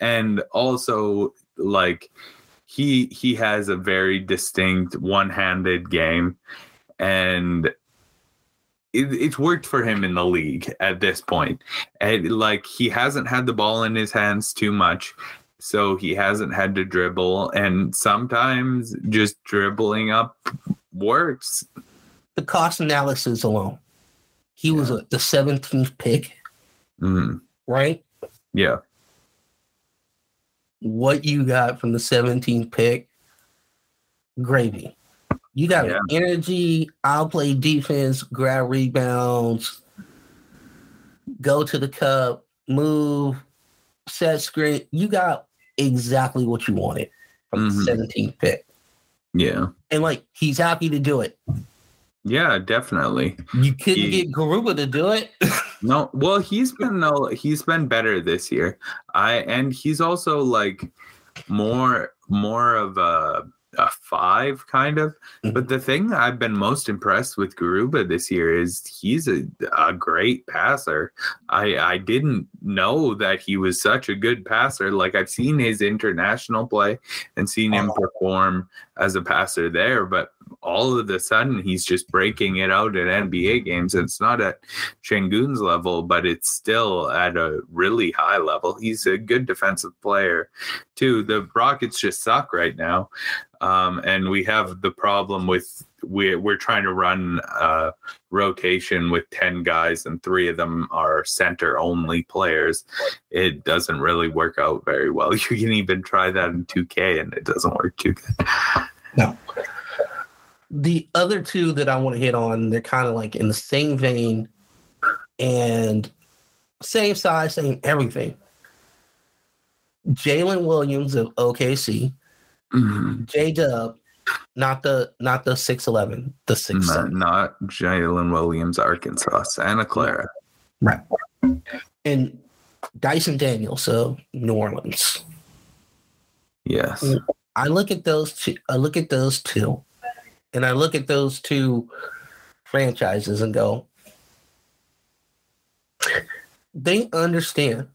And also, like, he he has a very distinct one-handed game and it, it's worked for him in the league at this point and like he hasn't had the ball in his hands too much so he hasn't had to dribble and sometimes just dribbling up works the cost analysis alone. He was a, the 17th pick, Mm, right? yeah What you got from the 17th pick? Gravy. You got Yeah. energy, I'll play defense, grab rebounds, go to the cup, move, set screen. You got exactly what you wanted from Mhm. the 17th pick. yeah And like he's happy to do it. yeah definitely You couldn't He- get Garuba to do it. No, well, he's been no, he's been better this year. I and he's also like more more of a a five kind of. Mm-hmm. But the thing I've been most impressed with Garuba this year is he's a, a great passer. I I didn't know that he was such a good passer. Like I've seen his international play and seen him uh-huh. perform as a passer there, but all of a sudden he's just breaking it out at NBA games. It's not at Sengun's level, but it's still at a really high level. He's a good defensive player too. The Rockets just suck right now. Um, and we have the problem with we're, we're trying to run rotation with 10 guys and three of them are center only players. It doesn't really work out very well. You can even try that in 2K and it doesn't work too good. No. The other two that I want to hit on, they're kind of like in the same vein and same size, same everything. Jalen Williams of OKC, J Dub, not the not the six eleven, the six Not, not Jalen Williams, Arkansas, Santa Clara. right? And Dyson Daniels so New Orleans. Yes. I look at those two. I look at those two, and I look at those two franchises and go, they understand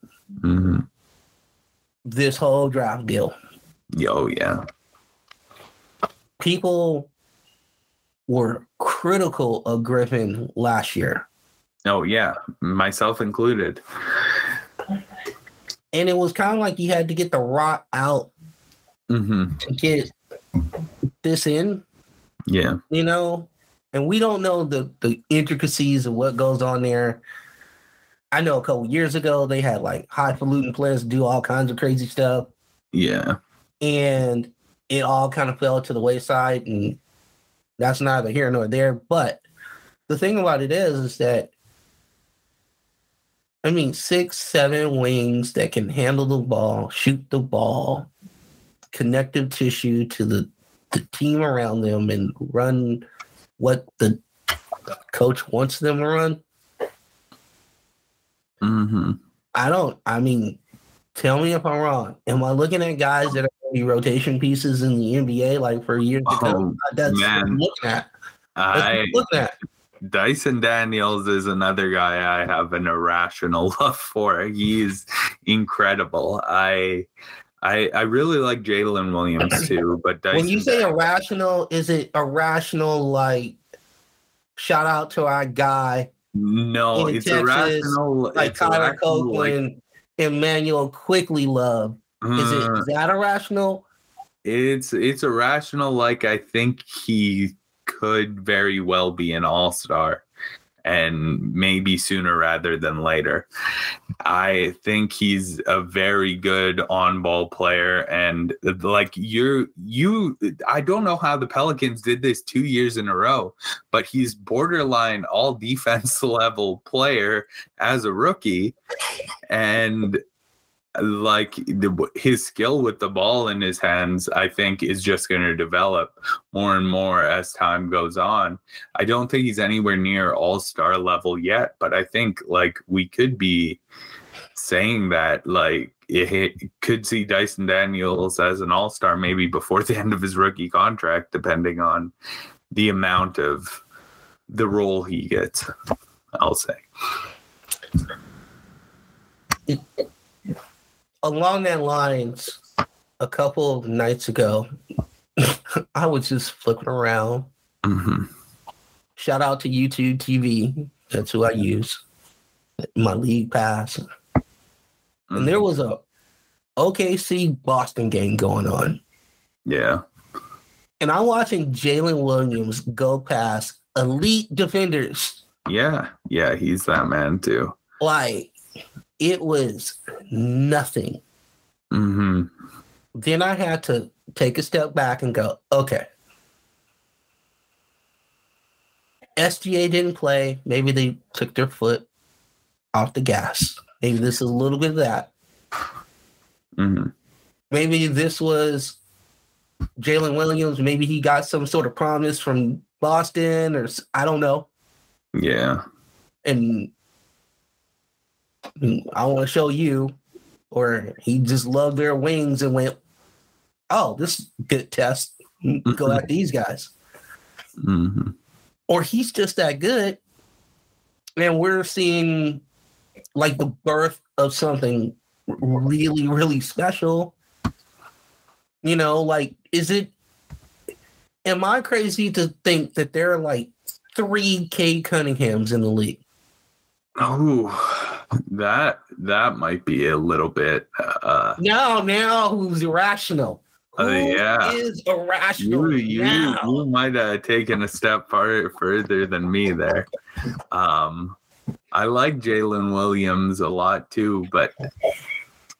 hmm this whole draft deal. Oh, yeah. People were critical of Griffin last year, Oh, yeah. Myself included. and it was kind of like you had to get the rock out hmm to get this in. Yeah. you know, and we don't know the the intricacies of what goes on there. I know a couple years ago they had like highfalutin players do all kinds of crazy stuff, Yeah. And it all kind of fell to the wayside, and that's neither here nor there. But the thing about it is, is that I mean, six, seven wings that can handle the ball, shoot the ball, connective tissue to the the team around them, and run what the coach wants them to run. Mm-hmm. I don't. I mean, tell me if I'm wrong. Am I looking at guys that are rotation pieces in the NBA like for years to come? Oh, uh, That's man. looking at. That's I looking at. Dyson Daniels is another guy I have an irrational love for. He's incredible. I I I really like Jalen Williams too, but Dyson When you say irrational, is it irrational like shout out to our guy no, it's Texas, irrational. like it's Kyler irrational, like, Copeland, Emmanuel Quickley love? Is it uh, is that irrational? It's it's irrational. Like I think he could very well be an all star, and maybe sooner rather than later. I think he's a very good on ball player, and like you're you. I don't know how the Pelicans did this two years in a row, but he's borderline all defense level player as a rookie, and like the, his skill with the ball in his hands, I think is just going to develop more and more as time goes on. I don't think he's anywhere near all star level yet, but I think like we could be saying that like it, it could see Dyson Daniels as an all star maybe before the end of his rookie contract, depending on the amount of the role he gets. I'll say. Along that lines, a couple of nights ago, I was just flipping around. hmm Shout out to YouTube TV. That's who I use. My league pass. And there was a OKC Boston game going on. yeah. And I'm watching Jalen Williams go past elite defenders. Yeah, yeah, he's that man too. Like it was nothing. hmm Then I had to take a step back and go, okay. SGA didn't play. Maybe they took their foot off the gas. Maybe this is a little bit of that. hmm Maybe this was Jalen Williams. Maybe he got some sort of promise from Boston or I don't know. Yeah. And I want to show you, or he just loved their wings and went, oh, this is a good test. Go at these guys. hmm Or he's just that good. And we're seeing like the birth of something really, really special. You know, like, is it, am I crazy to think that there are like three Cade Cunninghams in the league? Oh, that that might be a little bit. Uh, Now, now who's irrational? Uh, Who yeah. is irrational you you you might have taken a step far further than me there. Um, I like Jalen Williams a lot too, but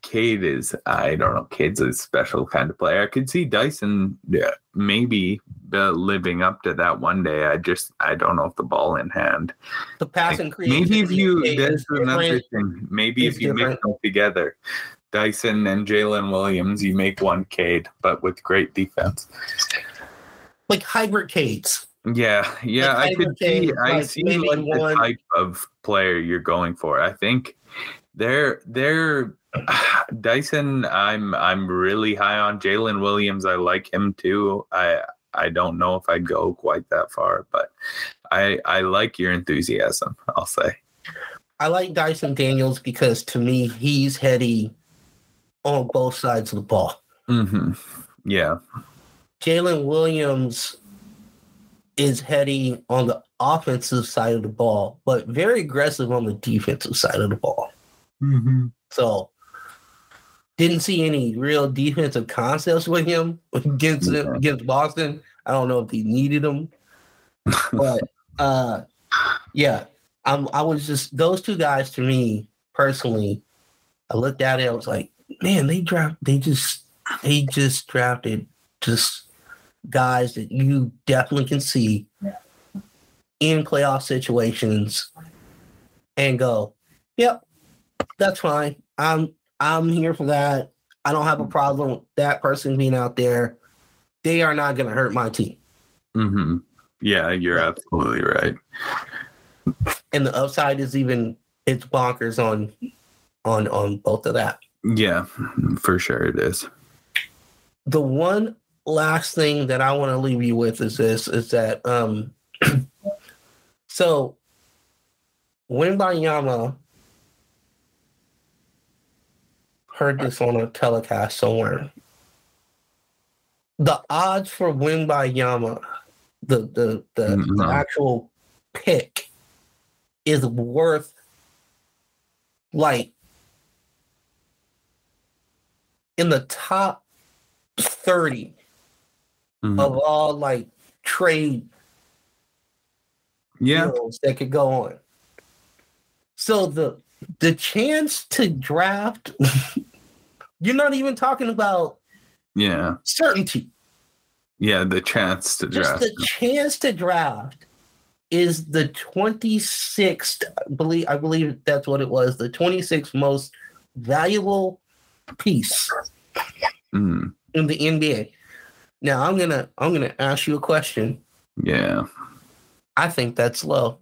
Cade is I don't know. Cade's a special kind of player. I could see Dyson yeah, maybe uh, living up to that one day. I just I don't know if the ball in hand. the passing creativity. Maybe if you that's another thing. Maybe if you different. mix them together, Dyson and Jalen Williams, you make one Cade, but with great defense. like hybrid Cades. Yeah, yeah, Like I could see. I like see like the type of player you're going for. I think they're they're Dyson. I'm I'm really high on Jalen Williams. I like him too. I I don't know if I'd go quite that far, but I I like your enthusiasm. I'll say. I like Dyson Daniels because to me he's heady on both sides of the ball. Mm-hmm. Yeah. Jalen Williams is heady on the offensive side of the ball, but very aggressive on the defensive side of the ball. Mm-hmm. So didn't see any real defensive concepts with him against Yeah. against Boston. I don't know if he needed them, but uh, yeah, I'm. I was just those two guys to me personally. I looked at it. I was like, man, they draft. They just they just drafted just guys that you definitely can see in playoff situations and go, yep, that's fine. I'm I'm here for that. I don't have a problem with that person being out there. They are not going to hurt my team. hmm Yeah, you're absolutely right. And the upside is even it's bonkers on on on both of that. Yeah, for sure it is. The one last thing that I want to leave you with is this is that um so Wembanyama heard this on a telecast somewhere. The odds for Wembanyama, the the the, Mhm. the actual pick, is worth like in the top thirty Mhm. of all like trade Yeah, that could go on. So the the chance to draft, you're not even talking about yeah, certainty. yeah. The chance to draft. Just the chance to draft is the 26th. I believe I believe that's what it was. The 26th most valuable piece Mm, in the NBA. Now I'm gonna I'm gonna ask you a question. yeah. I think that's low.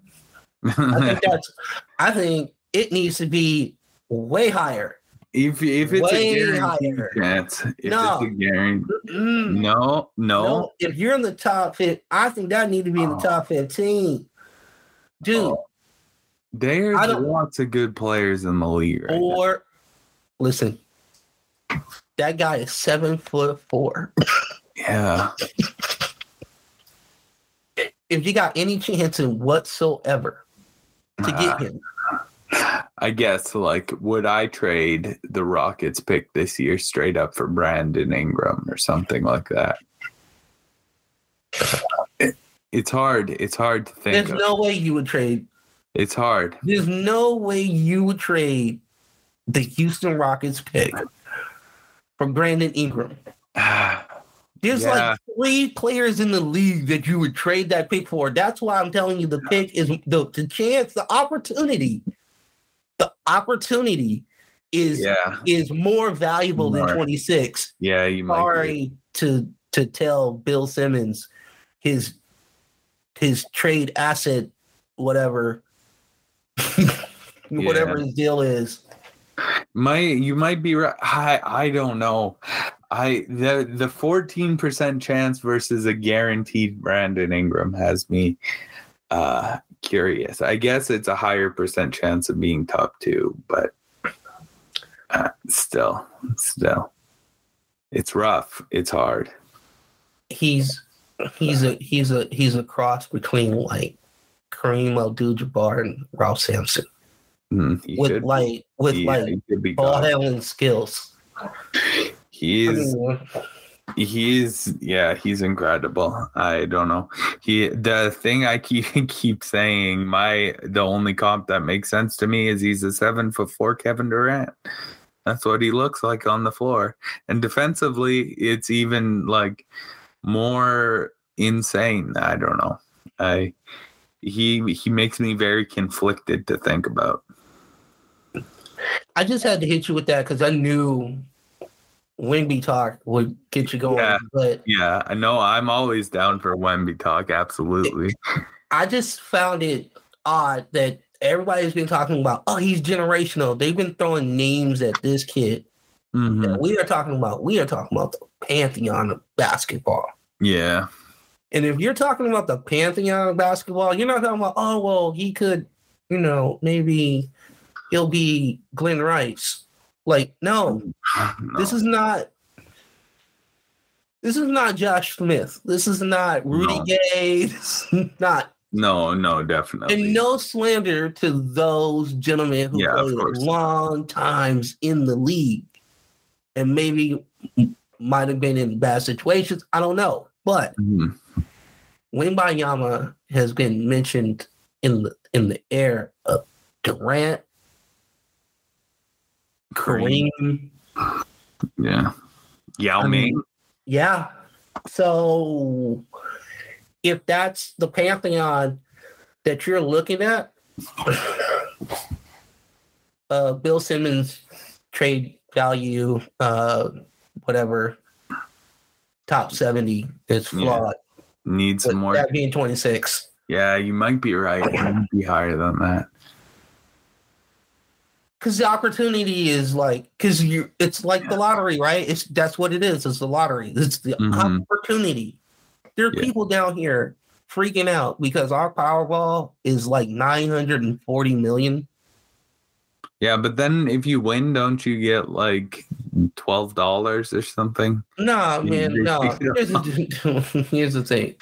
I think that's I think it needs to be way higher. if if it's way a guaranteed higher. chance, if No. it's a guarantee, no, no, no, if you're in the top fit, I think that need to be in the Oh. top 15. Dude, Oh, There's lots of good players in the league right now. or listen, that guy is seven foot four. Yeah, If you got any chance in whatsoever to Ah. get him, I guess like would I trade the Rockets pick this year straight up for Brandon Ingram or something like that? It- it's hard. It's hard to think. there's of. no way you would trade. It's hard. There's no way you would trade the Houston Rockets pick for Brandon Ingram. There's Yeah. like three players in the league that you would trade that pick for. That's why I'm telling you the pick is the, the chance, the opportunity, the opportunity is yeah, is more valuable More. than 26. yeah. You might. be- Sorry to to tell Bill Simmons his his trade asset, whatever, whatever his deal is. My, you might be right. I, I don't know. I the the fourteen percent chance versus a guaranteed Brandon Ingram has me uh curious. I guess it's a higher percent chance of being top two, but uh, still, still, it's rough. It's hard. He's he's a he's a he's a cross between like Kareem Abdul-Jabbar and Ralph Sampson Mm, with should- like with he- like he ball handling skills. He I is. mean, He's yeah, he's incredible. I don't know. He the thing I keep keep saying, my the only comp that makes sense to me is he's a seven foot four Kevin Durant. That's what he looks like on the floor. And defensively, it's even like more insane. I don't know. I he he makes me very conflicted to think about. I just had to hit you with that because I knew Wemby talk would get you going. Yeah. But Yeah, I know I'm always down for Wemby talk, absolutely. I just found it odd that everybody's been talking about, oh, he's generational. They've been throwing names at this kid. Mhm. that We are talking about, we are talking about the pantheon of basketball. Yeah. And if you're talking about the pantheon of basketball, you're not talking about, oh, well, he could, you know, maybe he'll be Glen Rice. Like, no, No. this is not. This is not Josh Smith. This is not Rudy No. Gay. This is not No, no, definitely. And no slander to those gentlemen who Yeah, played long times in the league and maybe might have been in bad situations. I don't know. But Mhm. Wembanyama has been mentioned in the in the air of Durant, Kareem. Yeah. Yao I mean, Ming. Yeah. So if that's the pantheon that you're looking at, uh, Bill Simmons trade value, uh, whatever, top 70 is Yeah. flawed. Need some more. that being 26. Yeah, you might be right. It might be higher than that. Because the opportunity is like because you it's like the lottery right? It's that's what it is it's the lottery. It's the Mhm. opportunity. There are Yeah. people down here freaking out because our powerball is like 940 million. Yeah, but then if you win, don't you get like twelve dollars or something? no man no here's the thing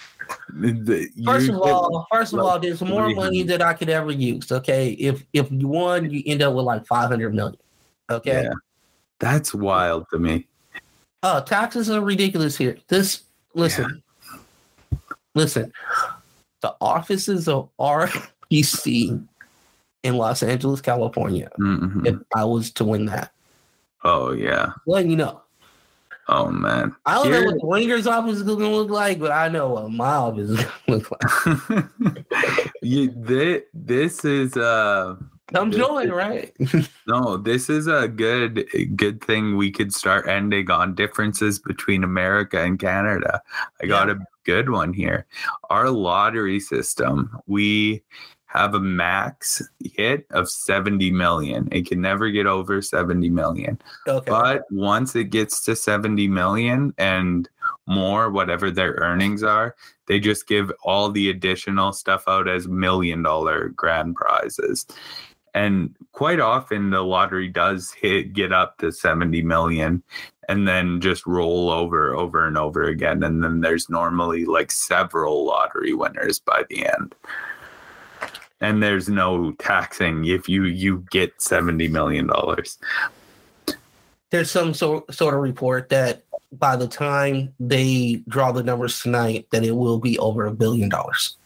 The- first of all first of all there's more money 300. that i could ever use okay if if you won you end up with like 500 million okay yeah, that's wild to me. Oh, taxes are ridiculous here. This listen, listen. The offices of RPC in Los Angeles, California. Mhm. If I was to win that, Oh yeah. letting you know. Oh man. I don't Here- know what the Winger's office is going to look like, but I know what my office is to look like. you, thi- this is uh This join, right? no, this is a good good thing we could start ending on differences between America and Canada. I got Yeah. a good one here. Our lottery system, we have a max hit of 70 million. It can never get over 70 million. Okay. But once it gets to 70 million and more, whatever their earnings are, they just give all the additional stuff out as million dollar grand prizes. And quite often the lottery does hit get up to 70 million and then just roll over over and over again. And then there's normally like several lottery winners by the end. And there's no taxing if you you get 70 million dollars. There's some sort sort of report that by the time they draw the numbers tonight, that it will be over a billion dollars.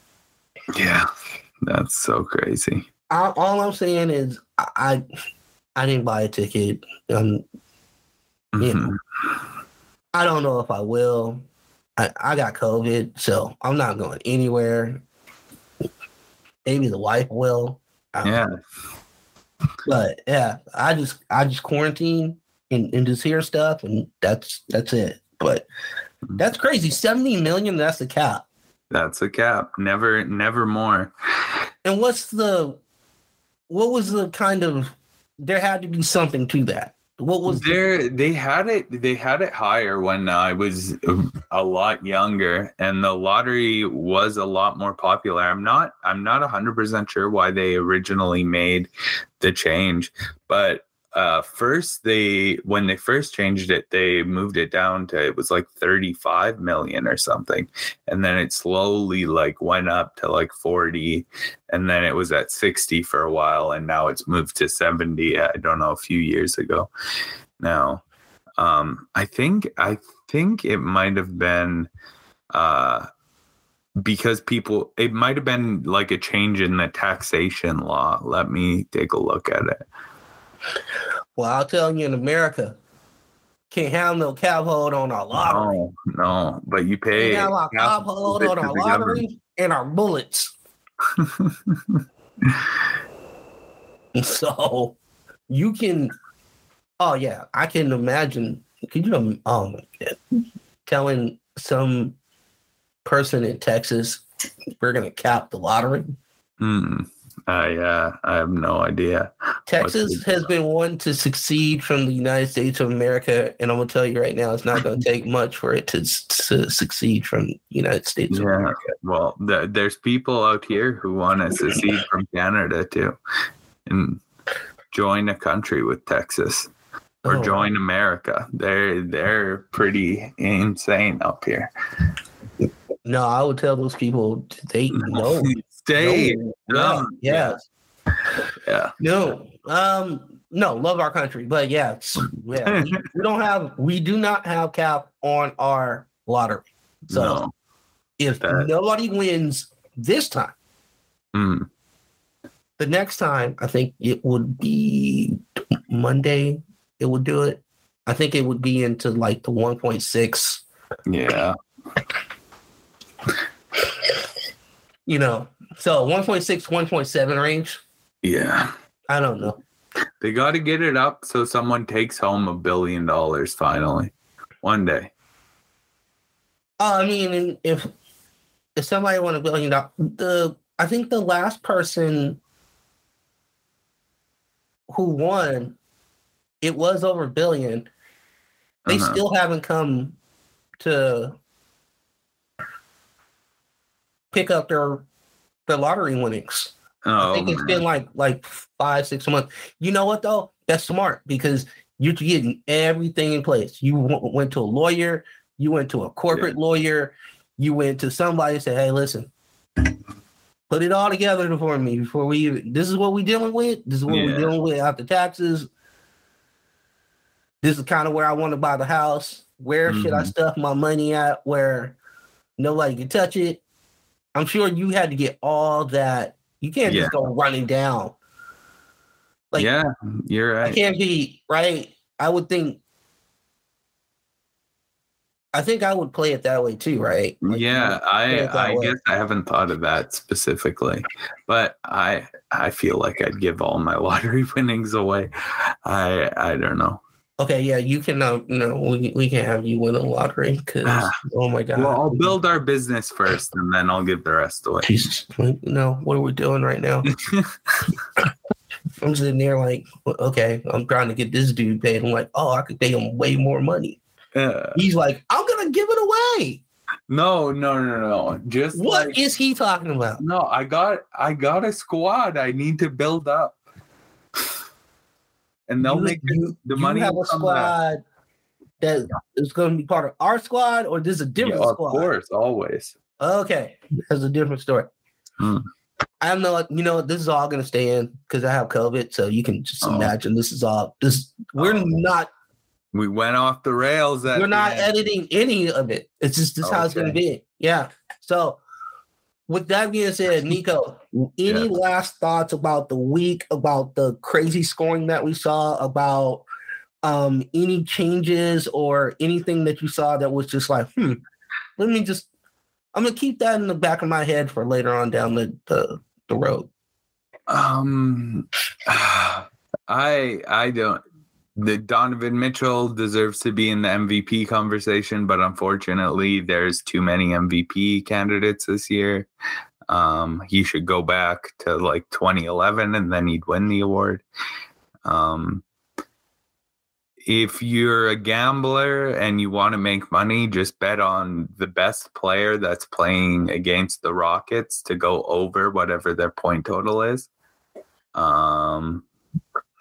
Yeah, that's so crazy. all, all I'm saying is I, I I didn't buy a ticket. Um, Yeah. Mhm. I don't know if I will. I, I got COVID, so I'm not going anywhere. Maybe the wife will. Yeah, know. But yeah, I just I just quarantine and, and just hear stuff and that's that's it. But that's crazy. 70 million, that's the cap. that's a cap. Never, never more. And what's the what was the kind of there had to be something to that. What was the, There, they had it. They had it higher when I was a lot younger, and the lottery was a lot more popular. I'm not. I'm not hundred percent sure why they originally made the change, but uh first they when they first changed it they moved it down to it was like 35 million or something. And then it slowly like went up to like 40 and then it was at 60 for a while and now it's moved to 70 i don't know a few years ago. Now um i think i think it might have been uh because people it might have been like a change in the taxation law. Let me take a look at it well, I'll tell you in America, can't have no cap hold on our lottery. no no but you pay Can't have our cap hold on our the government. lottery and our bullets. So you can oh yeah, I can imagine could you um, telling some person in Texas we're gonna cap the lottery? Hmm. I uh, I have no idea. Texas has been one to succeed from the United States of America, and I'm gonna tell you right now, it's not gonna take much for it to, to succeed from the United States of Yeah. America. Well, th- there's people out here who want to secede from Canada too, and join a country with Texas or Oh, join America. They're they're pretty insane up here. No, I would tell those people they no, Stay. no, yeah, Yeah. no, um, no, love our country, but yeah, yeah, we, we don't have, we do not have cap on our lottery. So no. if that- nobody wins this time, Mm. the next time I think it would be Monday. It would do it. I think it would be into like the 1.6. Yeah. You know, so 1.6, 1.7 range. Yeah. I don't know. They got to get it up so someone takes home a billion dollars finally, one day. Uh, I mean, if if somebody won a billion dollars, the I think the last person who won, it was over a billion. They Uh-huh. still haven't come to pick up their their lottery winnings. I Oh, think it's man. been like like five, six months. You know what though? That's smart because you're getting everything in place. You w- went to a lawyer, you went to a corporate lawyer, you went to somebody and said, "Hey, listen, put it all together for me before we. even- This is what we're dealing with. This is what Yeah. we're dealing with after taxes. This is kind of where I want to buy the house. Where should I Mhm. stuff my money at? Where nobody can touch it." I'm sure you had to get all that. You can't Yeah. just go running down. like- yeah, you're right. I can't be right. I would think. I think I would play it that way too, right? Like, yeah, I I way. guess I haven't thought of that specifically, but I I feel like I'd give all my lottery winnings away. I I don't know. Okay, yeah, you can. Uh, no, we we can have you win a lottery because Ah. oh my god. Well, I'll build our business first, and then I'll give the rest away. Jesus, no, what are we doing right now? I'm sitting there like, okay, I'm trying to get this dude paid. I'm like, oh, I could pay him way more money. Uh, He's like, I'm gonna give it away. no, no, no, no. Just What is like, he talking about? no. I got I got a squad. I need to build up, and they'll You- make you, the you money have a will come back. squad that is going to be part of our squad, or this is a Yeah, different of squad. Of course, always. Okay, that's a different story. Hmm. I don't know. You know, this is all going to stay in because I have COVID, so you can just Oh. imagine this is all. This we're Oh. not We went off the rails. We're not end. editing any of it. It's just this is how it's going to be. Yeah. So, with that being said, Nico, any Yeah. last thoughts about the week, about the crazy scoring that we saw, about um any changes or anything that you saw that was just like, hmm, let me just. I'm gonna keep that in the back of my head for later on down the the, the road. Um, I I don't. The Donovan Mitchell deserves to be in the MVP conversation, but unfortunately, there's too many MVP candidates this year. Um, he should go back to like 2011, and then he'd win the award. Um, if you're a gambler and you want to make money, just bet on the best player that's playing against the Rockets to go over whatever their point total is. Um,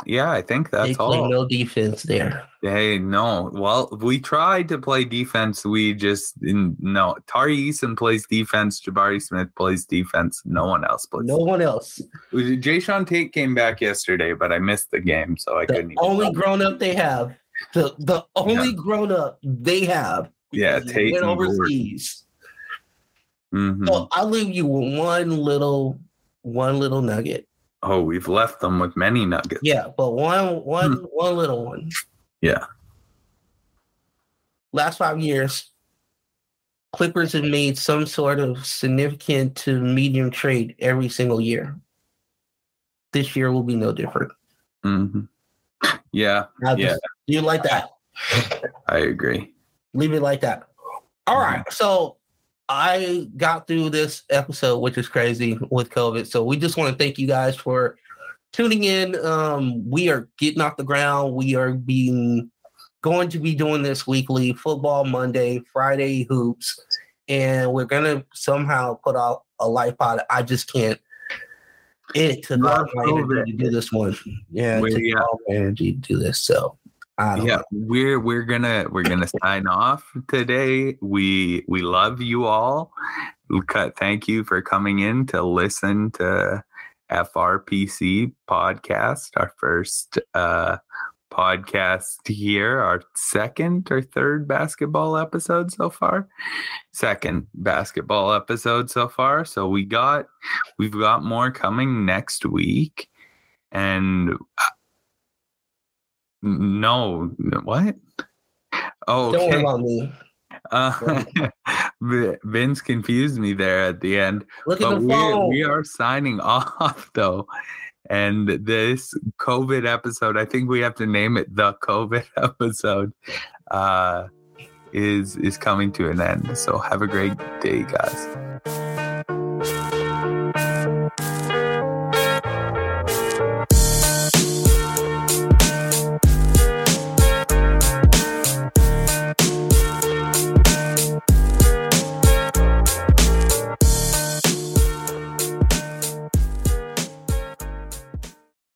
yeah, I think they that's play all. no defense there. Hey, no. Well, we tried to play defense. We just didn't- no. Tari Eason plays defense. Jabari Smith plays defense. No one else plays. No one else. Jae'Sean Tate came back yesterday, but I missed the game, so I The couldn't. even only grown up they have. The the only grown up they have. Yeah, Tate went overseas. Mhm. So I'll leave you with one little one little nugget. Oh, we've left them with many nuggets. Yeah, but one one one little one. Hmm. Yeah. Last five years, Clippers have made some sort of significant to medium trade every single year. This year will be no different. hmm Yeah, Yeah. it like that. I agree. leave it like that. All right. So I got through this episode, which is crazy with COVID. So we just want to thank you guys for tuning in. Um, we are getting off the ground. We are being going to be doing this weekly football Monday, Friday hoops, and we're gonna somehow put out a life pod. I just can't. It took all Love my energy to do this one. Yeah, it yeah. all my energy to do this. So yeah know. we're we're gonna we're gonna sign off today. We we love you all. Cut- thank you for coming in to listen to frpc podcast our first uh podcast here our second or third basketball episode so far. Second basketball episode so far. So we got we've got more coming next week. And no, what? Oh, Don't worry okay. about me. Uh, Vince confused me there at the end. Look at But the we phone. we are signing off though, and this COVID episode, I think we have to name it the COVID episode, uh, is is coming to an end. So have a great day, guys.